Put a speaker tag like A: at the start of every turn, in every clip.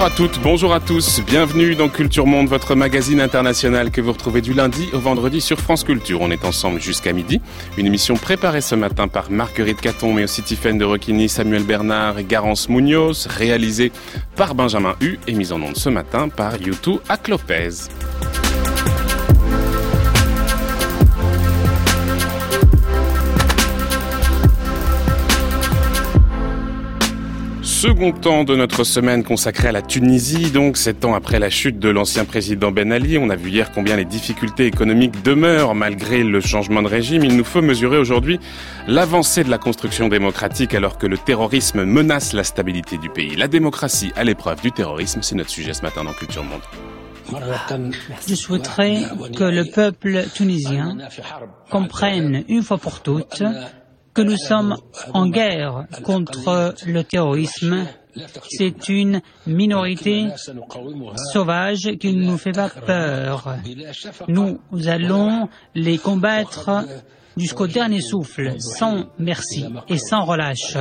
A: Bonjour à toutes, bonjour à tous, bienvenue dans Culture Monde, votre magazine international que vous retrouvez du lundi au vendredi sur France Culture. On est ensemble jusqu'à midi. Une émission préparée ce matin par Marguerite Caton, mais aussi Tiffaine de Roquigny, Samuel Bernard et Garance Munoz, réalisée par Benjamin Hu et mise en onde ce matin par YouTube à Second temps de notre semaine consacrée à la Tunisie, donc sept ans après la chute de l'ancien président Ben Ali. On a vu hier combien les difficultés économiques demeurent malgré le changement de régime. Il nous faut mesurer aujourd'hui l'avancée de la construction démocratique alors que le terrorisme menace la stabilité du pays. La démocratie à l'épreuve du terrorisme, c'est notre sujet ce matin dans Culture Monde.
B: Je souhaiterais que le peuple tunisien comprenne une fois pour toutes que nous sommes en guerre contre le terrorisme. C'est une minorité sauvage qui ne nous fait pas peur. Nous allons les combattre jusqu'au dernier souffle, sans merci et sans relâche.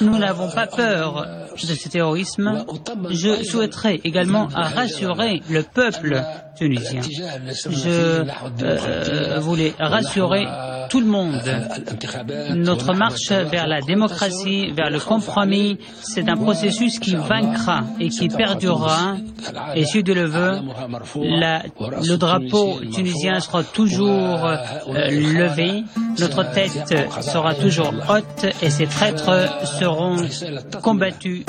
B: Nous n'avons pas peur de ce terrorisme. Je souhaiterais également rassurer le peuple tunisien. Je euh, voulais rassurer tout le monde. Notre marche vers la démocratie, vers le compromis, c'est un processus qui vaincra et qui perdurera. Et si Dieu le veut, le drapeau tunisien sera toujours euh, levé, notre tête sera toujours haute et ces traîtres seront combattus.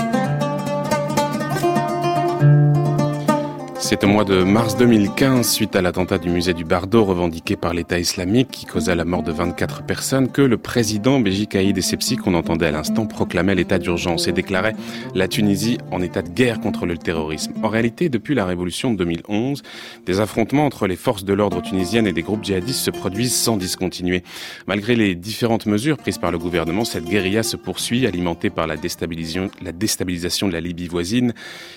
A: C'est au mois de mars 2015, suite à l'attentat du musée du Bardo revendiqué par l'État islamique qui causa la mort de 24 personnes, que le président Béji Caïd Essebsi, qu'on entendait à l'instant, proclamait l'état d'urgence et déclarait la Tunisie en état de guerre contre le terrorisme. En réalité, depuis la révolution de 2011, des affrontements entre les forces de l'ordre tunisiennes et des groupes djihadistes se produisent sans discontinuer. Malgré les différentes mesures prises par le gouvernement, cette guérilla se poursuit, alimentée par la déstabilisation, la déstabilisation de la Libye voisine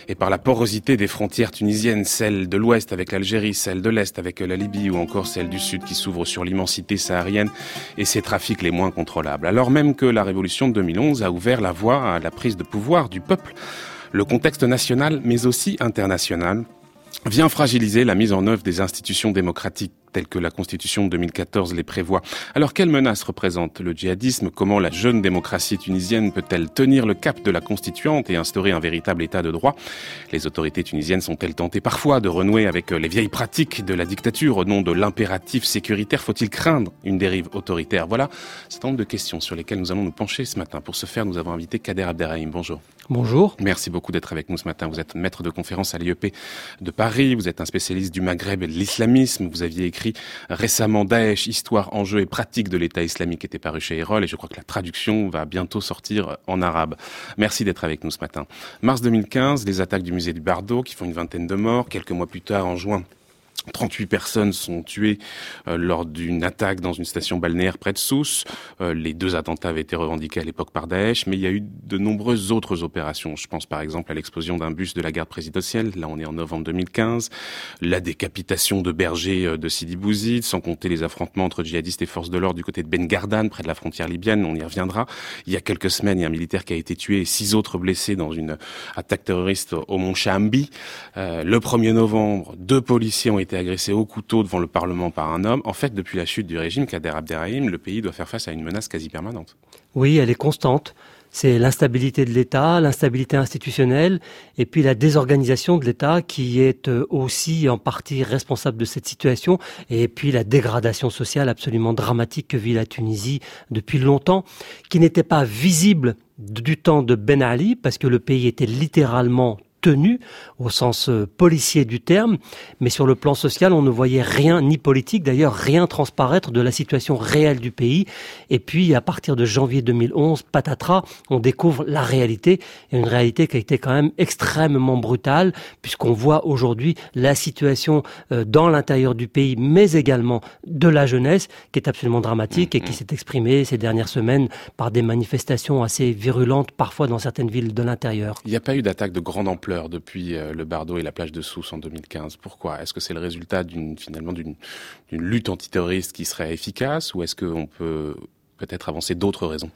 A: et par la porosité des frontières tunisiennes celle de l'Ouest avec l'Algérie, celle de l'Est avec la Libye ou encore celle du Sud qui s'ouvre sur l'immensité saharienne et ses trafics les moins contrôlables. Alors même que la révolution de 2011 a ouvert la voie à la prise de pouvoir du peuple, le contexte national mais aussi international vient fragiliser la mise en œuvre des institutions démocratiques telles que la Constitution de 2014 les prévoit. Alors quelle menace représente le djihadisme? Comment la jeune démocratie tunisienne peut-elle tenir le cap de la constituante et instaurer un véritable état de droit? Les autorités tunisiennes sont-elles tentées parfois de renouer avec les vieilles pratiques de la dictature au nom de l'impératif sécuritaire? Faut-il craindre une dérive autoritaire? Voilà, c'est un nombre de questions sur lesquelles nous allons nous pencher ce matin. Pour ce faire, nous avons invité Kader Abderrahim. Bonjour.
C: Bonjour.
A: Merci beaucoup d'être avec nous ce matin. Vous êtes maître de conférence à l'IEP de Paris, vous êtes un spécialiste du Maghreb et de l'islamisme, vous aviez écrit récemment Daesh, histoire, enjeux et pratique de l'État islamique était paru chez Erol et je crois que la traduction va bientôt sortir en arabe. Merci d'être avec nous ce matin. Mars 2015, les attaques du musée du Bardo qui font une vingtaine de morts. Quelques mois plus tard, en juin, 38 personnes sont tuées euh, lors d'une attaque dans une station balnéaire près de Sousse. Euh, les deux attentats avaient été revendiqués à l'époque par Daesh, mais il y a eu de nombreuses autres opérations. Je pense par exemple à l'explosion d'un bus de la garde présidentielle, là on est en novembre 2015, la décapitation de bergers euh, de Sidi Bouzid, sans compter les affrontements entre djihadistes et forces de l'ordre du côté de Ben Gardan, près de la frontière libyenne, on y reviendra. Il y a quelques semaines, il y a un militaire qui a été tué et six autres blessés dans une attaque terroriste au mont Chambi. le 1er novembre, deux policiers ont été agressé au couteau devant le Parlement par un homme. En fait, depuis la chute du régime Kader Abderrahim, le pays doit faire face à une menace quasi permanente.
C: Oui, elle est constante. C'est l'instabilité de l'État, l'instabilité institutionnelle, et puis la désorganisation de l'État qui est euh, aussi en partie responsable de cette situation, et puis la dégradation sociale absolument dramatique que vit la Tunisie depuis longtemps, qui n'était pas visible du temps de Ben Ali, parce que le pays était littéralement tenu au sens euh, policier du terme, mais sur le plan social, on ne voyait rien, ni politique d'ailleurs, rien transparaître de la situation réelle du pays. Et puis, à partir de janvier 2011, patatras, on découvre la réalité, et une réalité qui a été quand même extrêmement brutale, puisqu'on voit aujourd'hui la situation euh, dans l'intérieur du pays, mais également de la jeunesse, qui est absolument dramatique et qui s'est exprimée ces dernières semaines par des manifestations assez virulentes, parfois dans certaines villes de l'intérieur.
A: Il n'y a pas eu d'attaque de grande ampleur depuis euh, le Bardo et la plage de Sousse en 2015. Pourquoi? Est-ce que c'est le résultat d'une finalement d'une lutte antiterroriste qui serait efficace ou est-ce qu'on peut peut-être avancer d'autres raisons?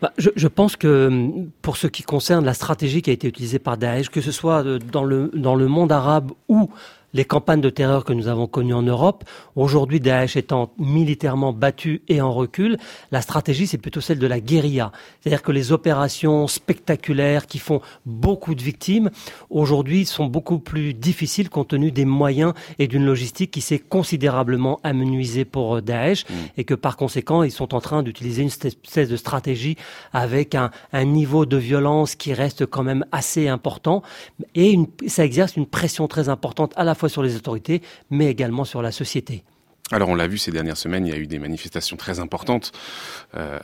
C: Bah, je, pense que pour ce qui concerne la stratégie qui a été utilisée par Daesh, que ce soit dans le, dans le monde arabe ou les campagnes de terreur que nous avons connues en Europe. Aujourd'hui, Daesh étant militairement battu et en recul, la stratégie, c'est plutôt celle de la guérilla. C'est-à-dire que les opérations spectaculaires qui font beaucoup de victimes, aujourd'hui, sont beaucoup plus difficiles compte tenu des moyens et d'une logistique qui s'est considérablement amenuisée pour Daesh mmh. et que par conséquent, ils sont en train d'utiliser une espèce de stratégie avec un, un, niveau de violence qui reste quand même assez important et une, ça exerce une pression très importante à la fois sur les autorités, mais également sur la société.
A: Alors on l'a vu ces dernières semaines, il y a eu des manifestations très importantes, euh,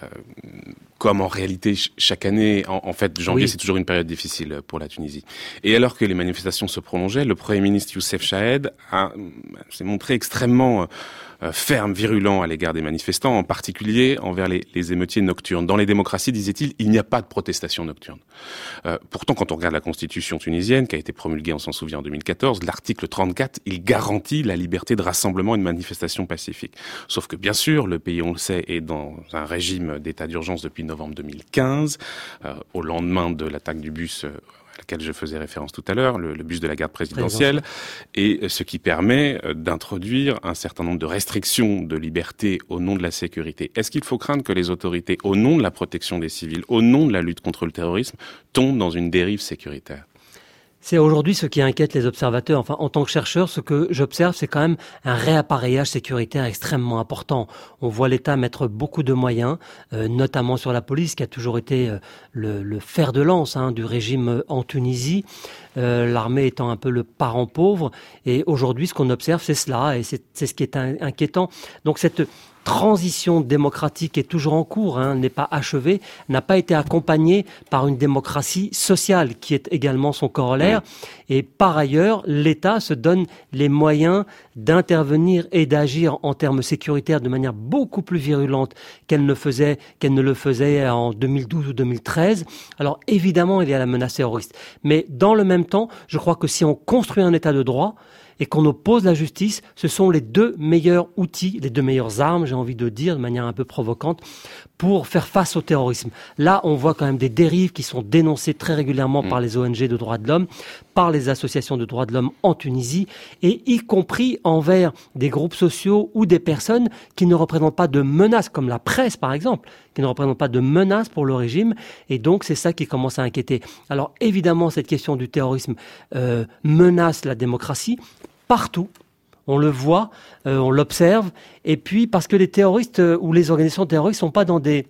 A: comme en réalité chaque année, en, fait janvier c'est toujours une période difficile pour la Tunisie. Et alors que les manifestations se prolongeaient, le Premier ministre Youssef Chahed s'est montré extrêmement euh, ferme, virulent à l'égard des manifestants, en particulier envers les, les, émeutiers nocturnes. Dans les démocraties, disait-il, il n'y a pas de protestation nocturne. Euh, pourtant, quand on regarde la constitution tunisienne, qui a été promulguée, on s'en souvient, en 2014, l'article 34, il garantit la liberté de rassemblement et de manifestation pacifique. Sauf que, bien sûr, le pays, on le sait, est dans un régime d'état d'urgence depuis novembre 2015, euh, au lendemain de l'attaque du bus euh, laquelle je faisais référence tout à l'heure, le, bus de la garde présidentielle, et ce qui permet euh, d'introduire un certain nombre de restrictions de liberté au nom de la sécurité. Est-ce qu'il faut craindre que les autorités, au nom de la protection des civils, au nom de la lutte contre le terrorisme, tombent dans une dérive sécuritaire?
C: C'est aujourd'hui ce qui inquiète les observateurs. Enfin, en tant que chercheur, ce que j'observe, c'est quand même un réappareillage sécuritaire extrêmement important. On voit l'État mettre beaucoup de moyens, euh, notamment sur la police, qui a toujours été euh, le, fer de lance hein, du régime en Tunisie. Euh, l'armée étant un peu le parent pauvre. Et aujourd'hui, ce qu'on observe, c'est cela, et c'est ce qui est inquiétant. Donc cette transition démocratique est toujours en cours, hein, n'est pas achevée, n'a pas été accompagnée par une démocratie sociale qui est également son corollaire. Et par ailleurs, l'État se donne les moyens d'intervenir et d'agir en termes sécuritaires de manière beaucoup plus virulente qu'elle ne faisait, qu'elle ne le faisait en 2012 ou 2013. Alors évidemment, il y a la menace terroriste. Mais dans le même temps, je crois que si on construit un État de droit, et qu'on oppose la justice, ce sont les deux meilleurs outils, les deux meilleures armes, j'ai envie de dire de manière un peu provocante, pour faire face au terrorisme. Là, on voit quand même des dérives qui sont dénoncées très régulièrement mm. par les ONG de droits de l'homme, par les associations de droits de l'homme en Tunisie, et y compris envers des groupes sociaux ou des personnes qui ne représentent pas de menaces, comme la presse par exemple, qui ne représentent pas de menaces pour le régime, et donc c'est ça qui commence à inquiéter. Alors évidemment, cette question du terrorisme euh, menace la démocratie partout, on le voit, euh, on l'observe, et puis parce que les terroristes euh, ou les organisations terroristes sont pas dans des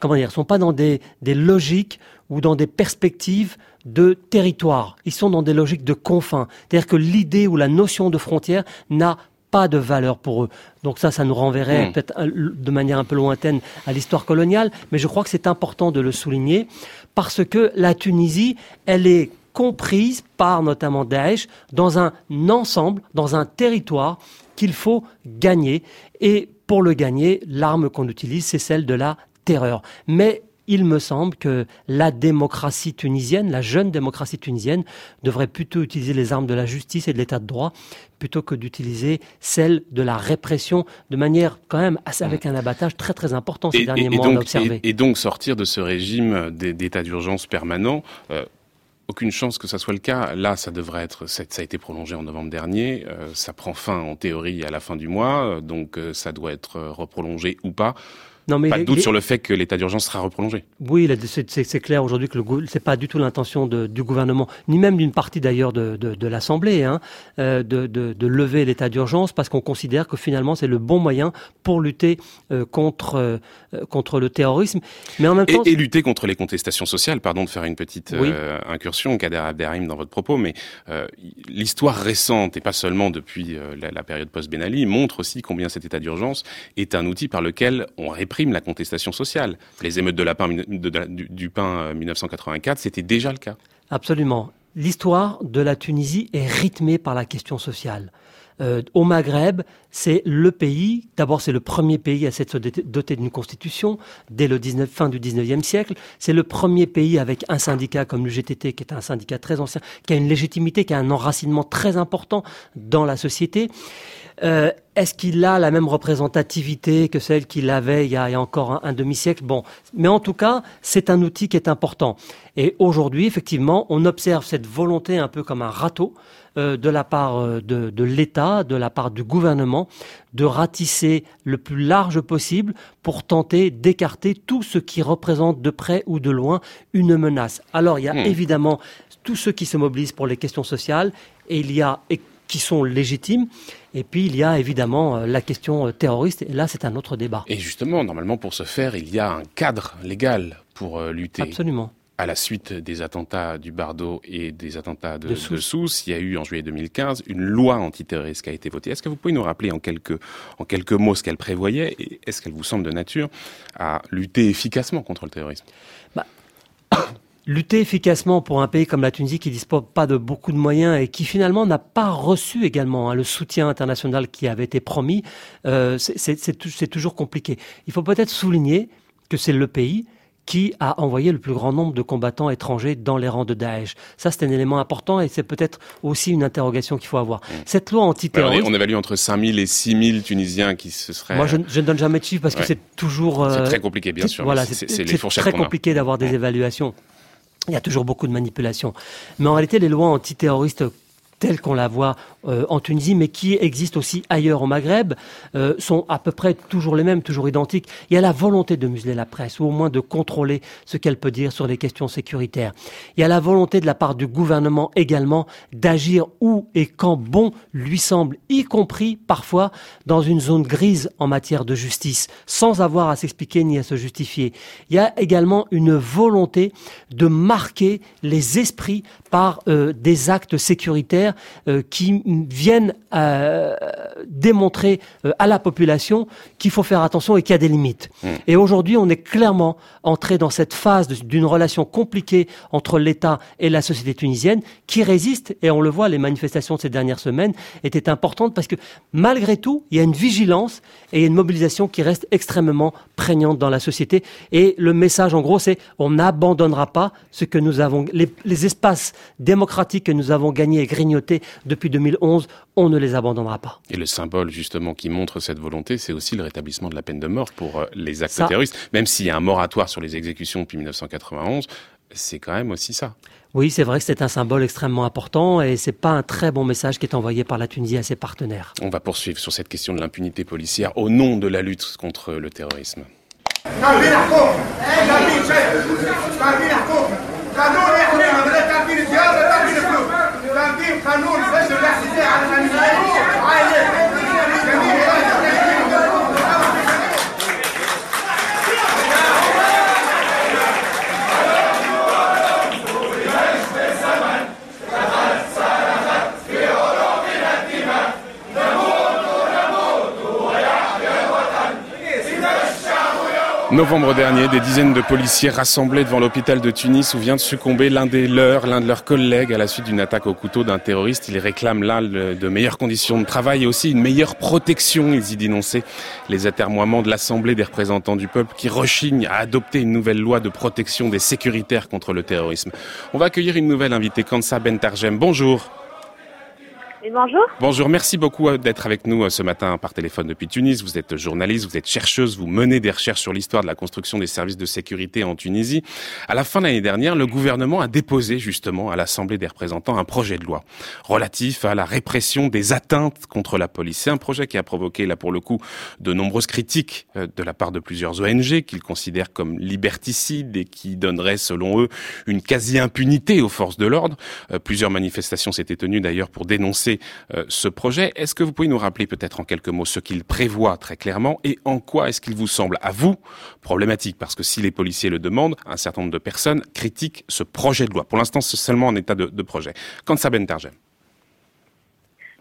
C: comment dire, sont pas dans des, des logiques ou dans des perspectives de territoire. Ils sont dans des logiques de confins. C'est-à-dire que l'idée ou la notion de frontière n'a pas de valeur pour eux. Donc ça, ça nous renverrait hmm. peut-être de manière un peu lointaine à l'histoire coloniale, mais je crois que c'est important de le souligner parce que la Tunisie, elle est comprise par notamment Daesh dans un ensemble, dans un territoire qu'il faut gagner. Et pour le gagner, l'arme qu'on utilise, c'est celle de la terreur. Mais il me semble que la démocratie tunisienne, la jeune démocratie tunisienne, devrait plutôt utiliser les armes de la justice et de l'état de droit plutôt que d'utiliser celles de la répression de manière quand même assez, avec un abattage très très important ces derniers mois,
A: et, et, donc sortir de ce régime d'état d'urgence permanent. Euh, aucune chance que ça soit le cas. Là, ça devrait être, ça a été prolongé en novembre dernier. Euh, ça prend fin en théorie à la fin du mois, donc euh, ça doit être reprolongé ou pas. Non, mais pas de doute sur le fait que l'état d'urgence sera reprolongé.
C: Oui, c'est clair aujourd'hui que ce n'est pas du tout l'intention du gouvernement, ni même d'une partie d'ailleurs de, de, de l'Assemblée, hein, euh, de, de, lever l'état d'urgence parce qu'on considère que finalement c'est le bon moyen pour lutter euh, contre, euh, contre le terrorisme.
A: Mais en même temps, et, lutter contre les contestations sociales. Pardon de faire une petite incursion, Kader Abderrahim, dans votre propos, mais l'histoire récente et pas seulement depuis la, la, période post-Ben Ali montre aussi combien cet état d'urgence est un outil par lequel on répond prime la contestation sociale. Les émeutes de, la pain, du, pain 1984, euh, c'était déjà le cas.
C: Absolument. L'histoire de la Tunisie est rythmée par la question sociale. Euh, au Maghreb, c'est le pays, d'abord c'est le premier pays à s'être doté d'une constitution dès le 19, fin du 19e siècle. C'est le premier pays avec un syndicat comme le GTT, qui est un syndicat très ancien, qui a une légitimité, qui a un enracinement très important dans la société. Euh, est-ce qu'il a la même représentativité que celle qu'il avait il y a, encore un, demi-siècle? Bon, mais en tout cas, c'est un outil qui est important. Et aujourd'hui, effectivement, on observe cette volonté un peu comme un râteau euh, de la part euh, de, de l'État, de la part du gouvernement, de ratisser le plus large possible pour tenter d'écarter tout ce qui représente de près ou de loin une menace. Alors, il y a hmm. évidemment tous ceux qui se mobilisent pour les questions sociales et il y a qui sont légitimes. Et puis il y a évidemment euh, la question euh, terroriste, et là c'est un autre débat.
A: Et justement, normalement pour ce faire, il y a un cadre légal pour euh, lutter.
C: Absolument
A: à la suite des attentats du Bardo et des attentats de, de, Sousse. il y a eu en juillet 2015 une loi antiterroriste qui a été votée. Est-ce que vous pouvez nous rappeler en quelques, en quelques mots ce qu'elle prévoyait et est-ce qu'elle vous semble de nature à lutter efficacement contre le terrorisme?
C: Bah, lutter efficacement pour un pays comme la Tunisie qui dispose pas de beaucoup de moyens et qui finalement n'a pas reçu également hein, le soutien international qui avait été promis, euh, c'est toujours compliqué. Il faut peut-être souligner que c'est le pays qui a envoyé le plus grand nombre de combattants étrangers dans les rangs de Daesh. Ça, c'est un élément important et c'est peut-être aussi une interrogation qu'il faut avoir. Mmh. Cette loi antiterroriste...
A: on évalue entre 5000 et 6000 Tunisiens qui se seraient...
C: Moi, je, ne donne jamais de chiffres parce que c'est toujours...
A: c'est euh, très compliqué, bien sûr.
C: Voilà, c'est très compliqué d'avoir des évaluations. Il y a toujours beaucoup de manipulations. Mais en réalité, les lois antiterroristes telles qu'on la voit euh, en Tunisie, mais qui existent aussi ailleurs au Maghreb, euh, sont à peu près toujours les mêmes, toujours identiques. Il y a la volonté de museler la presse, ou au moins de contrôler ce qu'elle peut dire sur les questions sécuritaires. Il y a la volonté de la part du gouvernement également d'agir où et quand bon lui semble, y compris parfois dans une zone grise en matière de justice, sans avoir à s'expliquer ni à se justifier. Il y a également une volonté de marquer les esprits par euh, des actes sécuritaires qui viennent euh, démontrer euh, à la population qu'il faut faire attention et qu'il y a des limites. Hmm. Et aujourd'hui, on est clairement entré dans cette phase d'une relation compliquée entre l'État et la société tunisienne qui résiste, et on le voit, les manifestations de ces dernières semaines étaient importantes parce que malgré tout, il y a une vigilance et une mobilisation qui reste extrêmement prégnante dans la société. Et le message, en gros, c'est on n'abandonnera pas ce que nous avons, les, les espaces démocratiques que nous avons gagnés et grignotés depuis 2011, on ne les abandonnera pas.
A: Et le symbole justement qui montre cette volonté, c'est aussi le rétablissement de la peine de mort pour euh, les actes terroristes. Même s'il y a un moratoire sur les exécutions depuis 1991, c'est quand même aussi ça.
C: Oui, c'est vrai que c'est un symbole extrêmement important et c'est pas un très bon message qui est envoyé par la Tunisie à ses partenaires.
A: On va poursuivre sur cette question de l'impunité policière au nom de la lutte contre le terrorisme. Gäste an meiner Seite. Eine. Novembre dernier, des dizaines de policiers rassemblés devant l'hôpital de Tunis où vient de succomber l'un des leurs, l'un de leurs collègues à la suite d'une attaque au couteau d'un terroriste. Ils réclament là de meilleures conditions de travail et aussi une meilleure protection. Ils y dénonçaient les atermoiements de l'Assemblée des représentants du peuple qui rechigne à adopter une nouvelle loi de protection des sécuritaires contre le terrorisme. On va accueillir une nouvelle invitée, Kansa Bentarjem. Bonjour
D: bonjour.
A: Bonjour, merci beaucoup euh, d'être avec nous euh, ce matin par téléphone depuis Tunis. Vous êtes journaliste, vous êtes chercheuse, vous menez des recherches sur l'histoire de la construction des services de sécurité en Tunisie. À la fin de l'année dernière, le gouvernement a déposé justement à l'Assemblée des représentants un projet de loi relatif à la répression des atteintes contre la police. C'est un projet qui a provoqué là pour le coup de nombreuses critiques euh, de la part de plusieurs ONG qu'ils considèrent comme liberticides et qui donneraient selon eux une quasi-impunité aux forces de l'ordre. Plusieurs manifestations s'étaient tenues d'ailleurs pour dénoncer euh, ce projet. Est-ce que vous pouvez nous rappeler peut-être en quelques mots ce qu'il prévoit très clairement et en quoi est-ce qu'il vous semble à vous problématique? Parce que si les policiers le demandent, un certain nombre de personnes critiquent ce projet de loi. Pour l'instant, c'est seulement en état de, projet. Quand ça Tarjem.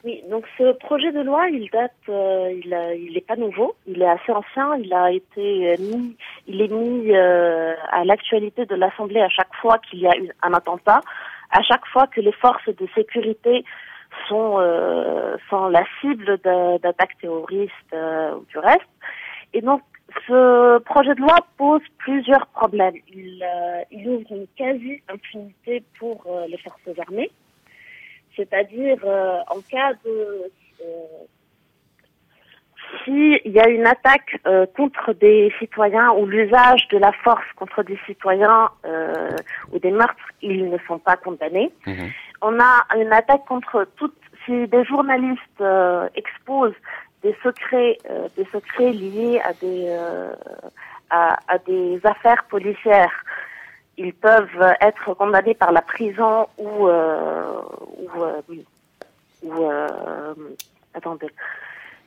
D: Oui, donc ce projet de loi, il date, euh, il, n'est pas nouveau, il est assez ancien, il a été mis, il est mis euh, à l'actualité de l'Assemblée à chaque fois qu'il y a un attentat, à chaque fois que les forces de sécurité sont, euh, sont la cible d'attaques terroristes euh, ou du reste. Et donc, ce projet de loi pose plusieurs problèmes. Il, euh, il ouvre une quasi-impunité pour euh, les forces armées, c'est-à-dire en cas de s'il y a une attaque euh, contre des citoyens ou l'usage de la force contre des citoyens euh, ou des meurtres, ils ne sont pas condamnés. Mhm. On a une attaque contre toutes si des journalistes euh, exposent des secrets, des secrets liés à des à, à, des affaires policières, ils peuvent être condamnés par la prison ou ou, ou attendez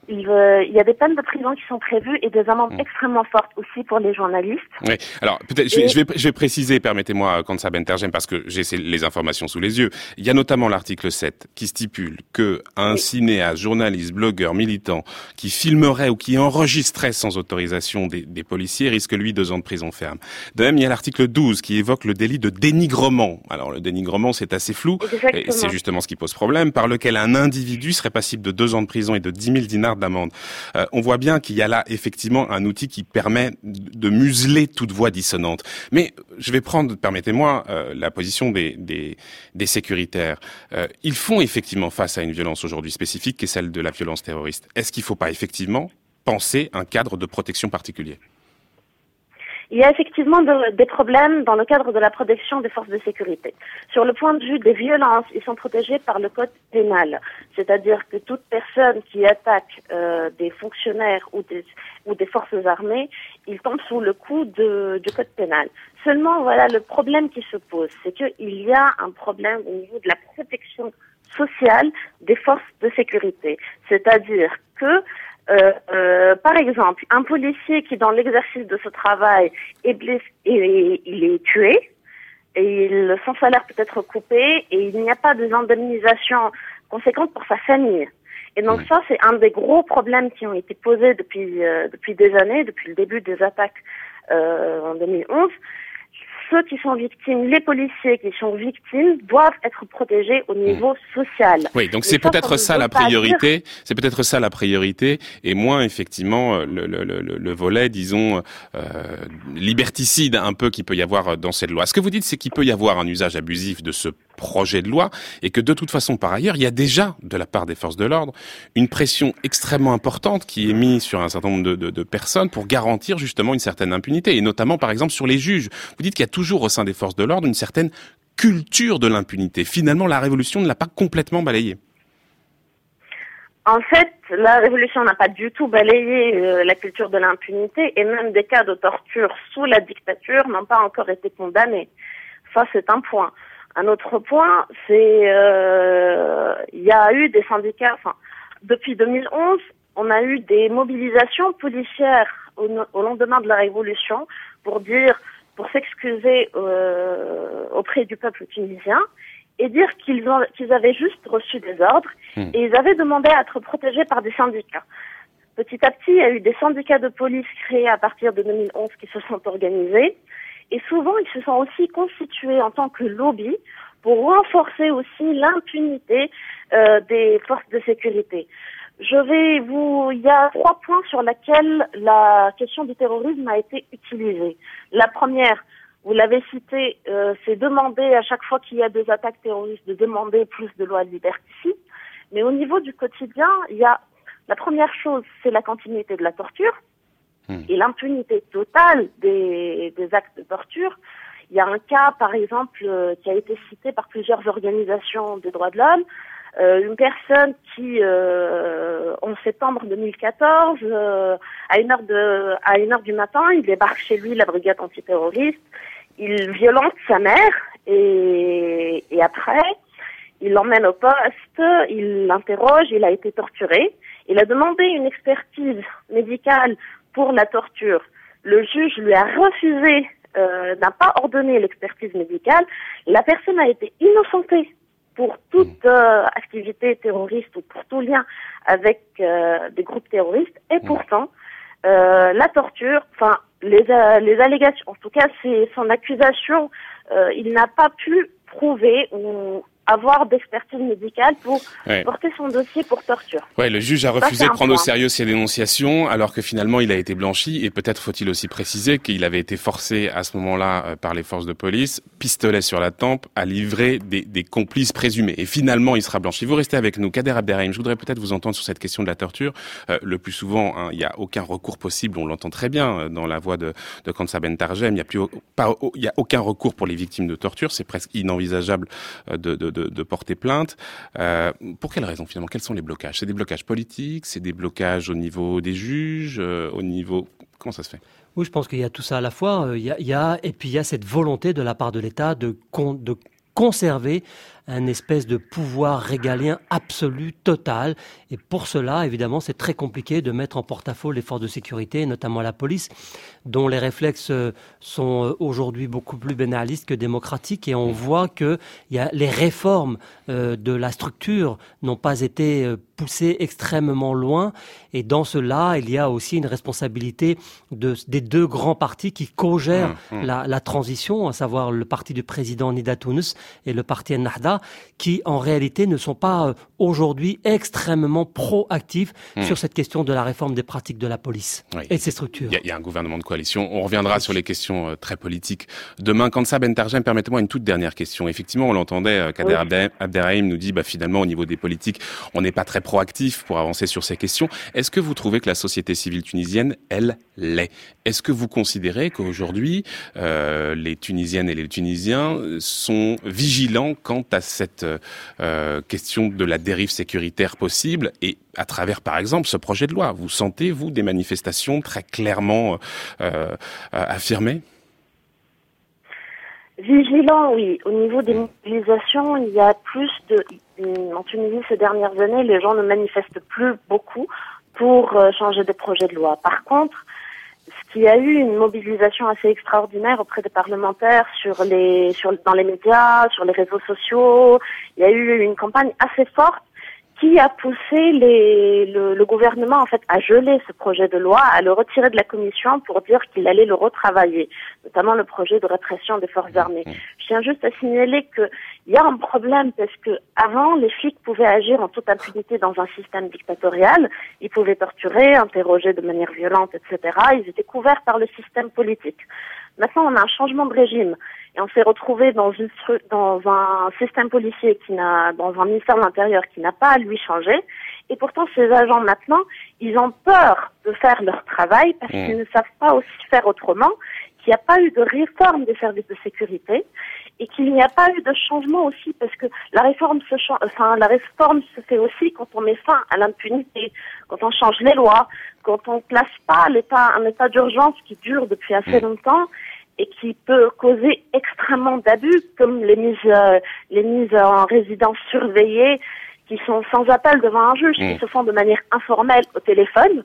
D: il, y a des peines de prison qui sont prévues et des amendes hmm. extrêmement fortes aussi pour les journalistes.
A: Oui, alors peut-être je, vais, je vais préciser, permettez-moi, Kansa Bentergem, parce que j'ai les informations sous les yeux. Il y a notamment l'article 7 qui stipule que un cinéaste, journaliste, blogueur, militant qui filmerait ou qui enregistrerait sans autorisation des, des, policiers risque lui deux ans de prison ferme. De même, il y a l'article 12 qui évoque le délit de dénigrement. Alors le dénigrement, c'est assez flou, et c'est justement ce qui pose problème, par lequel un individu serait passible de deux ans de prison et de 10 000 dinars Euh, on voit bien qu'il y a là effectivement un outil qui permet de museler toute voix dissonante. Mais je vais prendre, permettez-moi, euh, la position des, des, sécuritaires. Euh, ils font effectivement face à une violence aujourd'hui spécifique qui est celle de la violence terroriste. Est-ce qu'il ne faut pas effectivement penser un cadre de protection particulier?
D: Il y a effectivement des problèmes dans le cadre de la protection des forces de sécurité. Sur le point de vue des violences, ils sont protégés par le code pénal, c'est-à-dire que toute personne qui attaque euh, des fonctionnaires ou des, forces armées, il tombe sous le coup de, du code pénal. Seulement, voilà, le problème qui se pose, c'est qu'il y a un problème au niveau de la protection sociale des forces de sécurité, c'est-à-dire que euh, euh, par exemple, un policier qui, dans l'exercice de ce travail, est blessé et il est tué, et il, son salaire peut être coupé, et il n'y a pas d'indemnisation conséquente pour sa famille. Et donc ça, c'est un des gros problèmes qui ont été posés depuis euh, depuis des années, depuis le début des attaques en 2011 ceux qui sont victimes, les policiers qui sont victimes, doivent être protégés au niveau hmm. social.
A: Oui, donc c'est peut-être ça la priorité. C'est peut-être ça la priorité, et moins effectivement euh, le, le, le, le volet, disons, euh, liberticide un peu qu'il peut y avoir dans cette loi. Ce que vous dites, c'est qu'il peut y avoir un usage abusif de ce projet de loi et que de toute façon, par ailleurs, il y a déjà de la part des forces de l'ordre une pression extrêmement importante qui est mise sur un certain nombre de, personnes pour garantir justement une certaine impunité et notamment par exemple sur les juges. Vous dites qu'il y a toujours au sein des forces de l'ordre une certaine culture de l'impunité. Finalement, la révolution ne l'a pas complètement balayée.
D: En fait, la révolution n'a pas du tout balayé euh, la culture de l'impunité et même des cas de torture sous la dictature n'ont pas encore été condamnés. Ça, c'est un point. Un autre point, c'est euh, il y a eu des syndicats. Enfin, depuis 2011, on a eu des mobilisations policières au, lendemain de la révolution pour dire, pour s'excuser euh, auprès du peuple tunisien et dire qu'ils qu'ils avaient juste reçu des ordres hmm. et ils avaient demandé à être protégés par des syndicats. Petit à petit, il y a eu des syndicats de police créés à partir de 2011 qui se sont organisés. Et souvent, ils se sont aussi constitués en tant que lobby pour renforcer aussi l'impunité euh, des forces de sécurité. Je vais vous, il y a trois points sur lesquels la question du terrorisme a été utilisée. La première, vous l'avez cité, euh, c'est demander à chaque fois qu'il y a des attaques terroristes de demander plus de lois liberticides. Mais au niveau du quotidien, il y a la première chose, c'est la continuité de la torture. Hmm. et l'impunité totale des, des, actes de torture. Il y a un cas, par exemple, euh, qui a été cité par plusieurs organisations des droits de l'homme, euh, une personne qui, euh, en septembre 2014, euh, à une heure de, à une heure du matin, il débarque chez lui la brigade antiterroriste, il violente sa mère et, et après, il l'emmène au poste, il l'interroge, il a été torturé. Il a demandé une expertise médicale pour la torture. Le juge lui a refusé, euh, n'a pas ordonné l'expertise médicale. La personne a été innocentée pour toute mmh. euh, activité terroriste ou pour tout lien avec euh, des groupes terroristes. Et mmh. pourtant, euh, la torture, enfin les, euh, les allégations, en tout cas c'est son accusation, il n'a pas pu prouver ou avoir d'expertise médicale pour porter son dossier pour torture.
A: Ouais, le juge a refusé de prendre au sérieux ces dénonciations, alors que finalement il a été blanchi. Et peut-être faut-il aussi préciser qu'il avait été forcé à ce moment-là euh, par les forces de police, pistolet sur la tempe, à livrer des, des, complices présumés. Et finalement, il sera blanchi. Vous restez avec nous, Kader Abderrahim. Je voudrais peut-être vous entendre sur cette question de la torture. Euh, le plus souvent, hein, il n'y a aucun recours possible. On l'entend très bien euh, dans la voix de, de Kansa Ben Tarjem. Il n'y a plus pas, il y a aucun recours pour les victimes de torture. C'est presque inenvisageable de, de de, porter plainte. Euh, pour quelles raisons finalement? Quels sont les blocages? C'est des blocages politiques? C'est des blocages au niveau des juges? Euh, Au niveau comment ça se fait?
C: Oui, je pense qu'il y a tout ça à la fois. Euh, il y a, et puis il y a cette volonté de la part de l'État de, de conserver un espèce de pouvoir régalien absolu, total. Et pour cela, évidemment, c'est très compliqué de mettre en porte-à-faux les forces de sécurité, notamment la police, dont les réflexes euh, sont euh, aujourd'hui beaucoup plus bénalistes que démocratiques. Et on voit que y a les réformes euh, de la structure n'ont pas été poussées extrêmement loin. Et dans cela, il y a aussi une responsabilité de, des deux grands partis qui co-gèrent mmh, mmh. la, la, transition, à savoir le parti du président Nida Tounes et le parti Qui en réalité ne sont pas euh, aujourd'hui extrêmement proactifs hmm. sur cette question de la réforme des pratiques de la police et de ses structures.
A: Il y, a un gouvernement de coalition. On reviendra sur les questions euh, très politiques demain. Kansa Bentarjem, permettez-moi une toute dernière question. Effectivement, on l'entendait, euh, Kader Abderrahim nous dit, bah, finalement, au niveau des politiques, on n'est pas très proactif pour avancer sur ces questions. Est-ce que vous trouvez que la société civile tunisienne, elle, l'est? Est-ce que vous considérez qu'aujourd'hui, les Tunisiennes et les Tunisiens sont vigilants quant à cette euh, question de la dérive sécuritaire possible et à travers, par exemple, ce projet de loi? Vous sentez, vous, des manifestations très clairement euh, euh, affirmées?
D: Vigilant, oui. Au niveau des mobilisations, il y a plus de... En Tunisie, ces dernières années, les gens ne manifestent plus beaucoup pour changer de projet de loi. Par contre, il y a eu une mobilisation assez extraordinaire auprès des parlementaires sur les, sur, dans les médias, sur les réseaux sociaux. Il y a eu une campagne assez forte qui a poussé les, le, le, gouvernement en fait à geler ce projet de loi, à le retirer de la commission pour dire qu'il allait le retravailler, notamment le projet de répression des forces armées. Mmh. Je tiens juste à signaler qu'il y a un problème parce que avant les flics pouvaient agir en toute impunité dans un système dictatorial, ils pouvaient torturer, interroger de manière violente, etc. Ils étaient couverts par le système politique. Maintenant, on a un changement de régime et on s'est retrouvé dans, une, dans un système policier qui n'a, dans un ministère de l'Intérieur qui n'a pas à lui changer. Et pourtant, ces agents maintenant, ils ont peur de faire leur travail parce mmh. qu'ils ne savent pas aussi faire autrement, qu'il n'y a pas eu de réforme des services de sécurité et qu'il n'y a pas eu de changement aussi parce que la réforme se enfin la réforme se fait aussi quand on met fin à l'impunité, quand on change les lois, quand on place pas l'état un état d'urgence qui dure depuis assez mmh. longtemps et qui peut causer extrêmement d'abus, comme les mises, euh, les mises en résidence surveillée, qui sont sans appel devant un juge, qui mmh. se font de manière informelle au téléphone,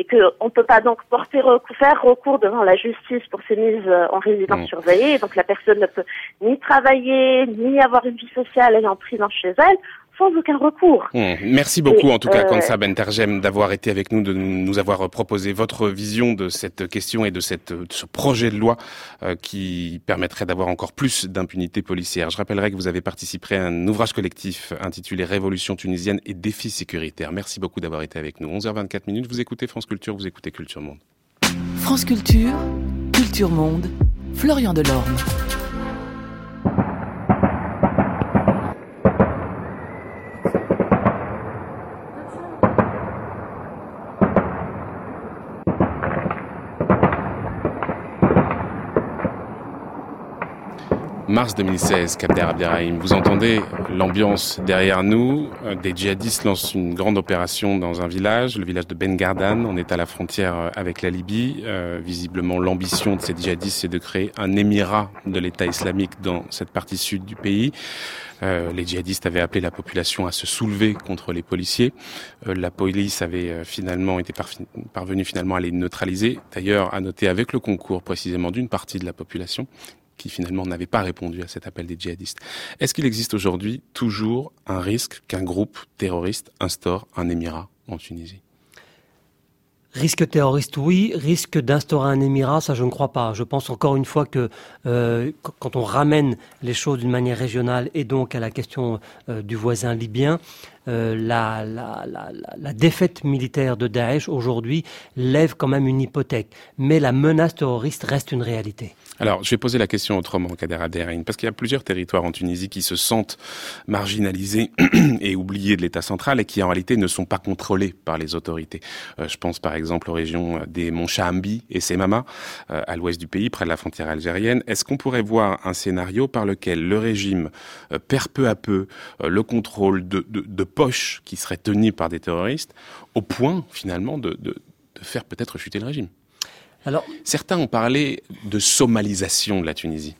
D: et qu'on ne peut pas donc porter faire recours devant la justice pour ces mises euh, en résidence mmh. surveillée, donc la personne ne peut ni travailler, ni avoir une vie sociale, elle est en prison chez elle, sans aucun recours.
A: Mmh. Merci beaucoup en tout cas, Kansa Bentergem, d'avoir été avec nous, de nous avoir proposé votre vision de cette question et de, cette, ce projet de loi euh, qui permettrait d'avoir encore plus d'impunité policière. Je rappellerai que vous avez participé à un ouvrage collectif intitulé Révolution tunisienne et défis sécuritaires. Merci beaucoup d'avoir été avec nous. 11h24 minutes, vous écoutez France Culture, vous écoutez Culture Monde.
E: France Culture, Culture Monde, Florian Delorme.
A: Mars 2016, Kabder Abderrahim. Vous entendez l'ambiance derrière nous. Euh, des djihadistes lancent une grande opération dans un village, le village de Ben Gardan. On est à la frontière euh, avec la Libye. Euh, visiblement, l'ambition de ces djihadistes, c'est de créer un émirat de l'État islamique dans cette partie sud du pays. les djihadistes avaient appelé la population à se soulever contre les policiers. la police avait finalement été parvenue finalement à les neutraliser. D'ailleurs, à noter avec le concours précisément d'une partie de la population qui finalement n'avaient pas répondu à cet appel des djihadistes. Est-ce qu'il existe aujourd'hui toujours un risque qu'un groupe terroriste instaure un émirat en Tunisie?
C: Risque terroriste, oui. Risque d'instaurer un émirat, ça je ne crois pas. Je pense encore une fois que euh, quand on ramène les choses d'une manière régionale et donc à la question euh, du voisin libyen, euh, la, défaite militaire de Daesh aujourd'hui lève quand même une hypothèque. Mais la menace terroriste reste une réalité.
A: Alors, je vais poser la question autrement, Kader Abderrahim, parce qu'il y a plusieurs territoires en Tunisie qui se sentent marginalisés et oubliés de l'État central et qui en réalité ne sont pas contrôlés par les autorités. Euh, je pense par exemple aux régions des monts Chahambi et Semama, euh, à l'ouest du pays, près de la frontière algérienne. Est-ce qu'on pourrait voir un scénario par lequel le régime euh, perd peu à peu le contrôle de poches qui seraient tenues par des terroristes, au point finalement de, de, de faire peut-être chuter le régime alors, Certains ont parlé de somalisation de la Tunisie.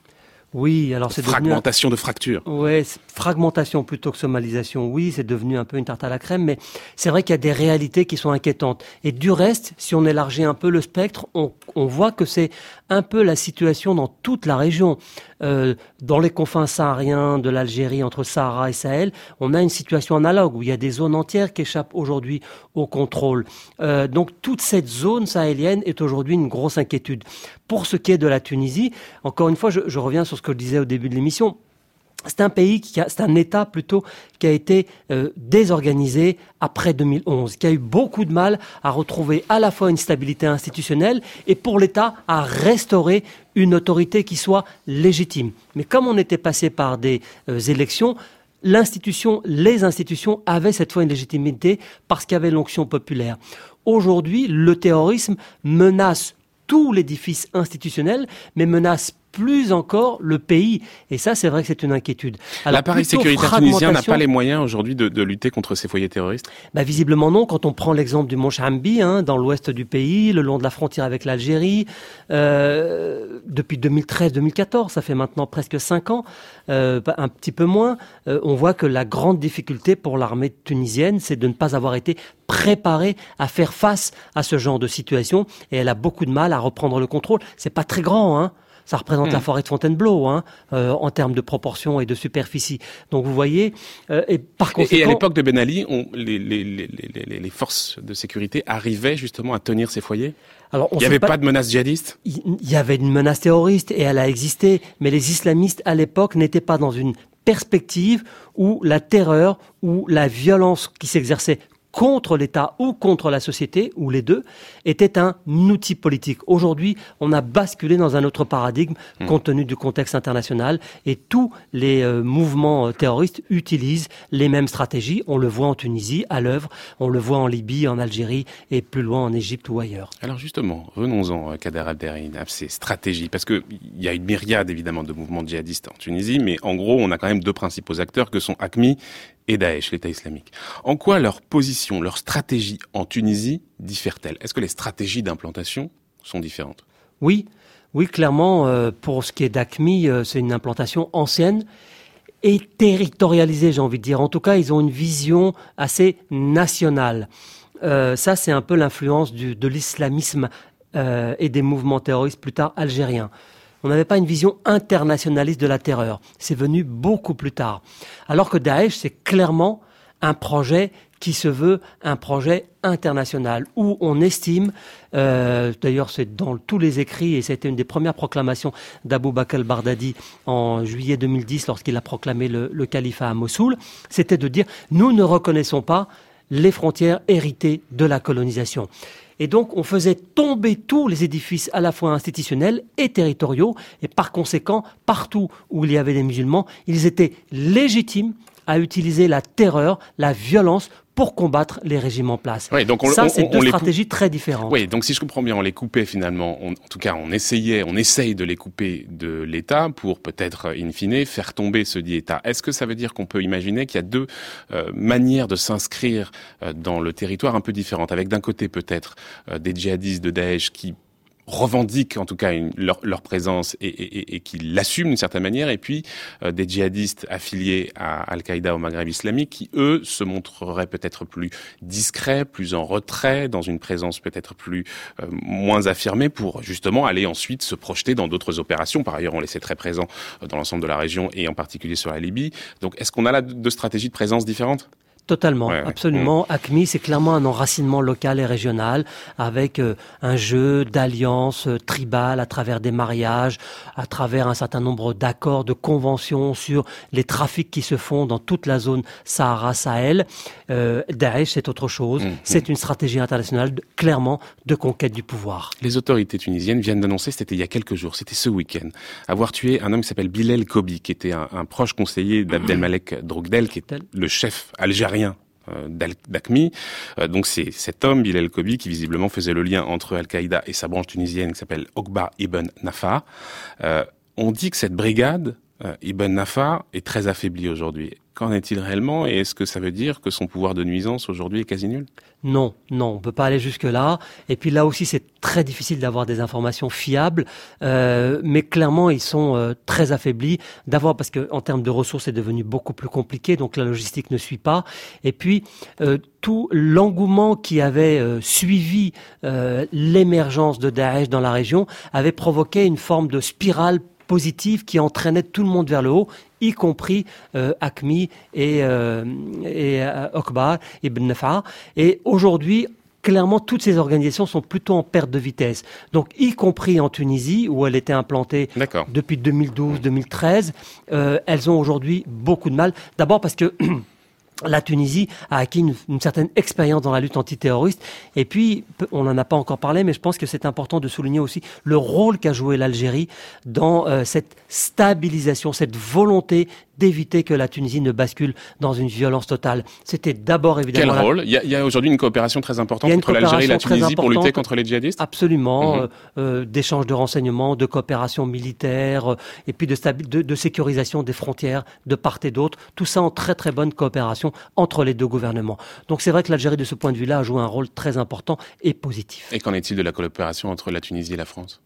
C: Oui, alors c'est
A: fragmentation de fracture.
C: Ouais, fragmentation plutôt que somalisation. Oui, c'est devenu un peu une tarte à la crème, mais c'est vrai qu'il y a des réalités qui sont inquiétantes. Et du reste, si on élargit un peu le spectre, on, on voit que c'est un peu la situation dans toute la région. Euh, dans les confins sahariens de l'Algérie, entre Sahara et Sahel, on a une situation analogue où il y a des zones entières qui échappent aujourd'hui au contrôle. Euh, donc toute cette zone sahélienne est aujourd'hui une grosse inquiétude. Pour ce qui est de la Tunisie, encore une fois, je, reviens sur ce que je disais au début de l'émission c'est un pays qui a, c'est un État plutôt qui a été euh, désorganisé après 2011, qui a eu beaucoup de mal à retrouver à la fois une stabilité institutionnelle et pour l'État à restaurer une autorité qui soit légitime. Mais comme on était passé par des euh, élections, l'institution, les institutions avaient cette fois une légitimité parce qu'il y avait l'onction populaire. Aujourd'hui, le terrorisme menace tout l'édifice institutionnel, mais menace plus encore le pays. Et ça, c'est vrai que c'est une inquiétude.
A: L'appareil sécuritaire tunisien n'a pas les moyens aujourd'hui de, de, lutter contre ces foyers terroristes?
C: Bah, Visiblement non. Quand on prend l'exemple du mont Chambi, hein, dans l'ouest du pays, le long de la frontière avec l'Algérie, euh, depuis 2013-2014, ça fait maintenant presque cinq ans, euh, un petit peu moins, euh, on voit que la grande difficulté pour l'armée tunisienne, c'est de ne pas avoir été préparée à faire face à ce genre de situation. Et elle a beaucoup de mal à reprendre le contrôle. C'est pas très grand, hein ça représente la hmm. forêt de Fontainebleau hein, euh, en termes de proportion et de superficie. Donc vous voyez, euh, et par conséquent...
A: Et à l'époque de Ben Ali, on, les, les, les, les, forces de sécurité arrivaient justement à tenir ces foyers? Alors, il n'y avait pas, de menace djihadiste
C: Il y avait une menace terroriste et elle a existé, mais les islamistes à l'époque n'étaient pas dans une perspective où la terreur ou la violence qui s'exerçait contre l'État ou contre la société, ou les deux, était un outil politique. Aujourd'hui, on a basculé dans un autre paradigme hmm. compte tenu du contexte international et tous les euh, mouvements euh, terroristes utilisent les mêmes stratégies. On le voit en Tunisie, à l'œuvre, on le voit en Libye, en Algérie et plus loin en Égypte ou ailleurs.
A: Alors justement, venons-en, euh, Kader Abderrahim, à ces stratégies, parce qu'il y a une myriade évidemment de mouvements djihadistes en Tunisie, mais en gros, on a quand même deux principaux acteurs que sont ACMI et Daesh, l'État islamique. En quoi leur position, leur stratégie en Tunisie diffère-t-elle? Est-ce que les stratégies d'implantation sont différentes?
C: Oui, oui, clairement, euh, pour ce qui est d'ACMI, euh, c'est une implantation ancienne et territorialisée, j'ai envie de dire. En tout cas, ils ont une vision assez nationale. Euh, ça, c'est un peu l'influence de l'islamisme et des mouvements terroristes plus tard algériens. On n'avait pas une vision internationaliste de la terreur. C'est venu beaucoup plus tard. Alors que Daesh, c'est clairement un projet qui se veut un projet international où on estime, euh, d'ailleurs c'est dans tous les écrits et c'était une des premières proclamations d'Abou Bakr al-Bardadi en juillet 2010 lorsqu'il a proclamé le, le califat à Mossoul, c'était de dire nous ne reconnaissons pas les frontières héritées de la colonisation. Et donc, on faisait tomber tous les édifices à la fois institutionnels et territoriaux. Et par conséquent, partout où il y avait des musulmans, ils étaient légitimes à utiliser la terreur, la violence pour combattre les régimes en place.
A: Donc
C: on, ça, c'est deux stratégies très différentes.
A: Oui, donc si je comprends bien, on les coupait finalement, en tout cas on essayait, on essaye de les couper de l'État pour peut-être, in fine, faire tomber ce dit État. Est-ce que ça veut dire qu'on peut imaginer qu'il y a deux euh, manières de s'inscrire euh, dans le territoire un peu différentes, avec d'un côté peut-être euh, des djihadistes de Daesh qui revendiquent en tout cas leur, présence et, et, et qui l'assument d'une certaine manière, et puis euh, des djihadistes affiliés à Al-Qaïda au Maghreb islamique qui, eux, se montreraient peut-être plus discrets, plus en retrait, dans une présence peut-être plus euh, moins affirmée pour justement aller ensuite se projeter dans d'autres opérations. Par ailleurs, on les sait très présents euh, dans l'ensemble de la région et en particulier sur la Libye. Donc, est-ce qu'on a là deux stratégies de présence différentes?
C: Totalement, absolument. Mm. ACMI, c'est clairement un enracinement local et régional avec euh, un jeu d'alliances euh, tribales à travers des mariages, à travers un certain nombre d'accords, de conventions sur les trafics qui se font dans toute la zone Sahara-Sahel. Euh, Daesh, c'est autre chose. Mm. C'est une stratégie internationale, clairement, de conquête du pouvoir.
A: Les autorités tunisiennes viennent d'annoncer, c'était il y a quelques jours, c'était ce week-end, avoir tué un homme qui s'appelle Bilal Kobi, qui était un, un proche conseiller d'Abdelmalek Drogdel, qui était le chef algérien euh, d'ACMI. Euh, donc c'est cet homme, Bilal Kobi, qui visiblement faisait le lien entre Al-Qaïda et sa branche tunisienne qui s'appelle Okba Ibn Nafa. Euh, on dit que cette brigade, Ibn Nafa, est très affaiblie aujourd'hui. Qu'en est-il réellement et est-ce que ça veut dire que son pouvoir de nuisance aujourd'hui est quasi nul?
C: Non, non, on peut pas aller jusque là. Et puis là aussi, c'est très difficile d'avoir des informations fiables, euh, mais clairement, ils sont euh, très affaiblis. D'abord parce que en termes de ressources, c'est devenu beaucoup plus compliqué, donc la logistique ne suit pas. Et puis euh, tout l'engouement qui avait suivi l'émergence de Daesh dans la région avait provoqué une forme de spirale positive qui entraînait tout le monde vers le haut, y compris euh, Acmi et, euh, et euh, Okbar, Ibn Nafa. Et aujourd'hui, clairement, toutes ces organisations sont plutôt en perte de vitesse. Donc, y compris en Tunisie, où elle était implantée depuis 2012-2013, euh, elles ont aujourd'hui beaucoup de mal. D'abord parce que la Tunisie a acquis une, certaine expérience dans la lutte antiterroriste. Et puis, on n'en a pas encore parlé, mais je pense que c'est important de souligner aussi le rôle qu'a joué l'Algérie dans euh, cette stabilisation, cette volonté d'éviter que la Tunisie ne bascule dans une violence totale. C'était d'abord évidemment...
A: Quel rôle? Il y a, aujourd'hui une coopération très importante entre l'Algérie et la Tunisie pour lutter contre les djihadistes?
C: Absolument. Mhm. Euh, euh, d'échange de renseignements, de coopération militaire, euh, et puis de, de, de sécurisation des frontières de part et d'autre. Tout ça en très très bonne coopération entre les deux gouvernements. Donc c'est vrai que l'Algérie, de ce point de vue-là, a joué un rôle très important et positif.
A: Et qu'en est-il de la coopération entre la Tunisie et la France?